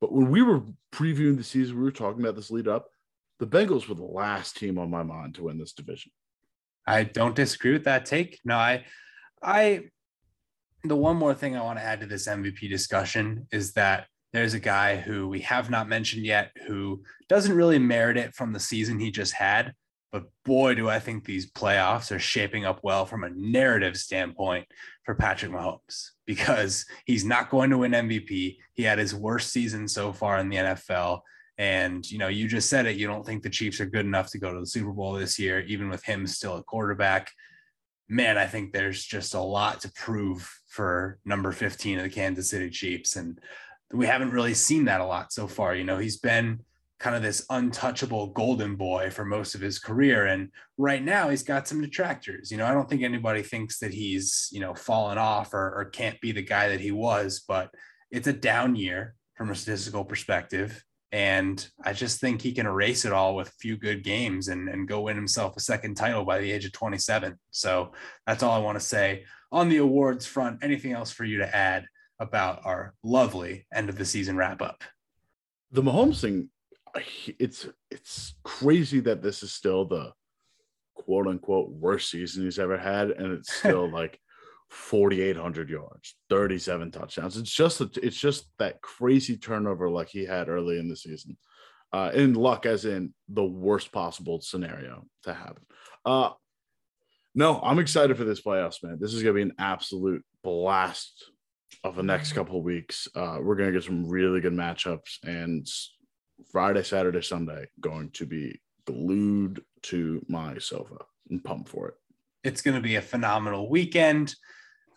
Speaker 2: but when we were previewing the season, we were talking about this lead up the Bengals were the last team on my mind to win this division.
Speaker 1: I don't disagree with that take. No, I, I, the one more thing I want to add to this MVP discussion is that there's a guy who we have not mentioned yet who doesn't really merit it from the season he just had. But boy, do I think these playoffs are shaping up well from a narrative standpoint for Patrick Mahomes because he's not going to win MVP. He had his worst season so far in the NFL. And you know, you just said it. You don't think the Chiefs are good enough to go to the Super Bowl this year, even with him still a quarterback. Man, I think there's just a lot to prove for number 15 of the Kansas City Chiefs. And we haven't really seen that a lot so far. You know, he's been kind of this untouchable golden boy for most of his career. And right now he's got some detractors. You know, I don't think anybody thinks that he's, you know, fallen off or, or can't be the guy that he was, but it's a down year from a statistical perspective. And I just think he can erase it all with a few good games and, and go win himself a second title by the age of 27. So that's all I want to say on the awards front. Anything else for you to add about our lovely end of the season wrap up?
Speaker 2: The Mahomes thing, it's it's crazy that this is still the quote unquote worst season he's ever had, and it's still like 4,800 yards, 37 touchdowns. It's just it's just that crazy turnover like he had early in the season. Uh, in luck, as in the worst possible scenario to happen. Uh, no, I'm excited for this playoffs, man. This is gonna be an absolute blast of the next couple of weeks. Uh, we're going to get some really good matchups, and Friday, Saturday, Sunday going to be glued to my sofa and pumped for it.
Speaker 1: It's going to be a phenomenal weekend.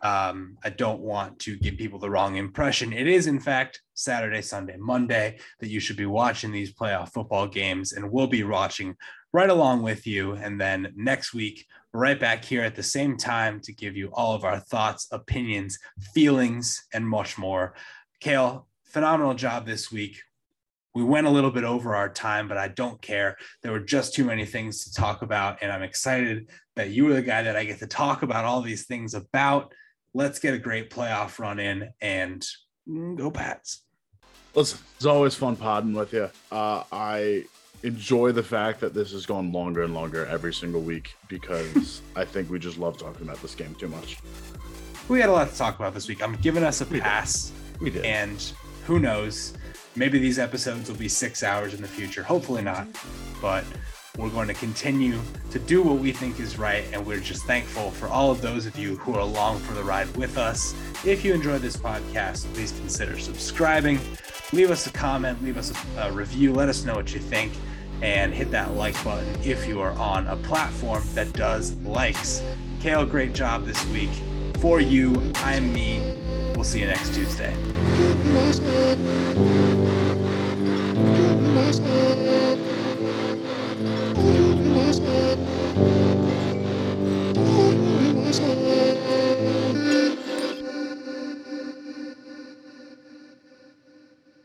Speaker 1: Um, I don't want to give people the wrong impression. It is, in fact, Saturday, Sunday, Monday that you should be watching these playoff football games, and we'll be watching right along with you. And then next week, right back here at the same time to give you all of our thoughts, opinions, feelings, and much more. Cale, phenomenal job this week. We went a little bit over our time, but I don't care. There were just too many things to talk about. And I'm excited that you were the guy that I get to talk about all these things about. Let's get a great playoff run in and go Pats.
Speaker 2: Listen, it's always fun podding with you. Uh, I enjoy the fact that this has gone longer and longer every single week because I think we just love talking about this game too much.
Speaker 1: We had a lot to talk about this week. I'm giving us a
Speaker 2: We did.
Speaker 1: pass.
Speaker 2: We did.
Speaker 1: And who knows? Maybe these episodes will be six hours in the future. Hopefully not. But we're going to continue to do what we think is right. And we're just thankful for all of those of you who are along for the ride with us. If you enjoyed this podcast, please consider subscribing. Leave us a comment, leave us a, review, let us know what you think, and hit that like button if you are on a platform that does likes. Cale, great job this week. For you, I'm me. We'll see you next Tuesday.
Speaker 3: Thank you.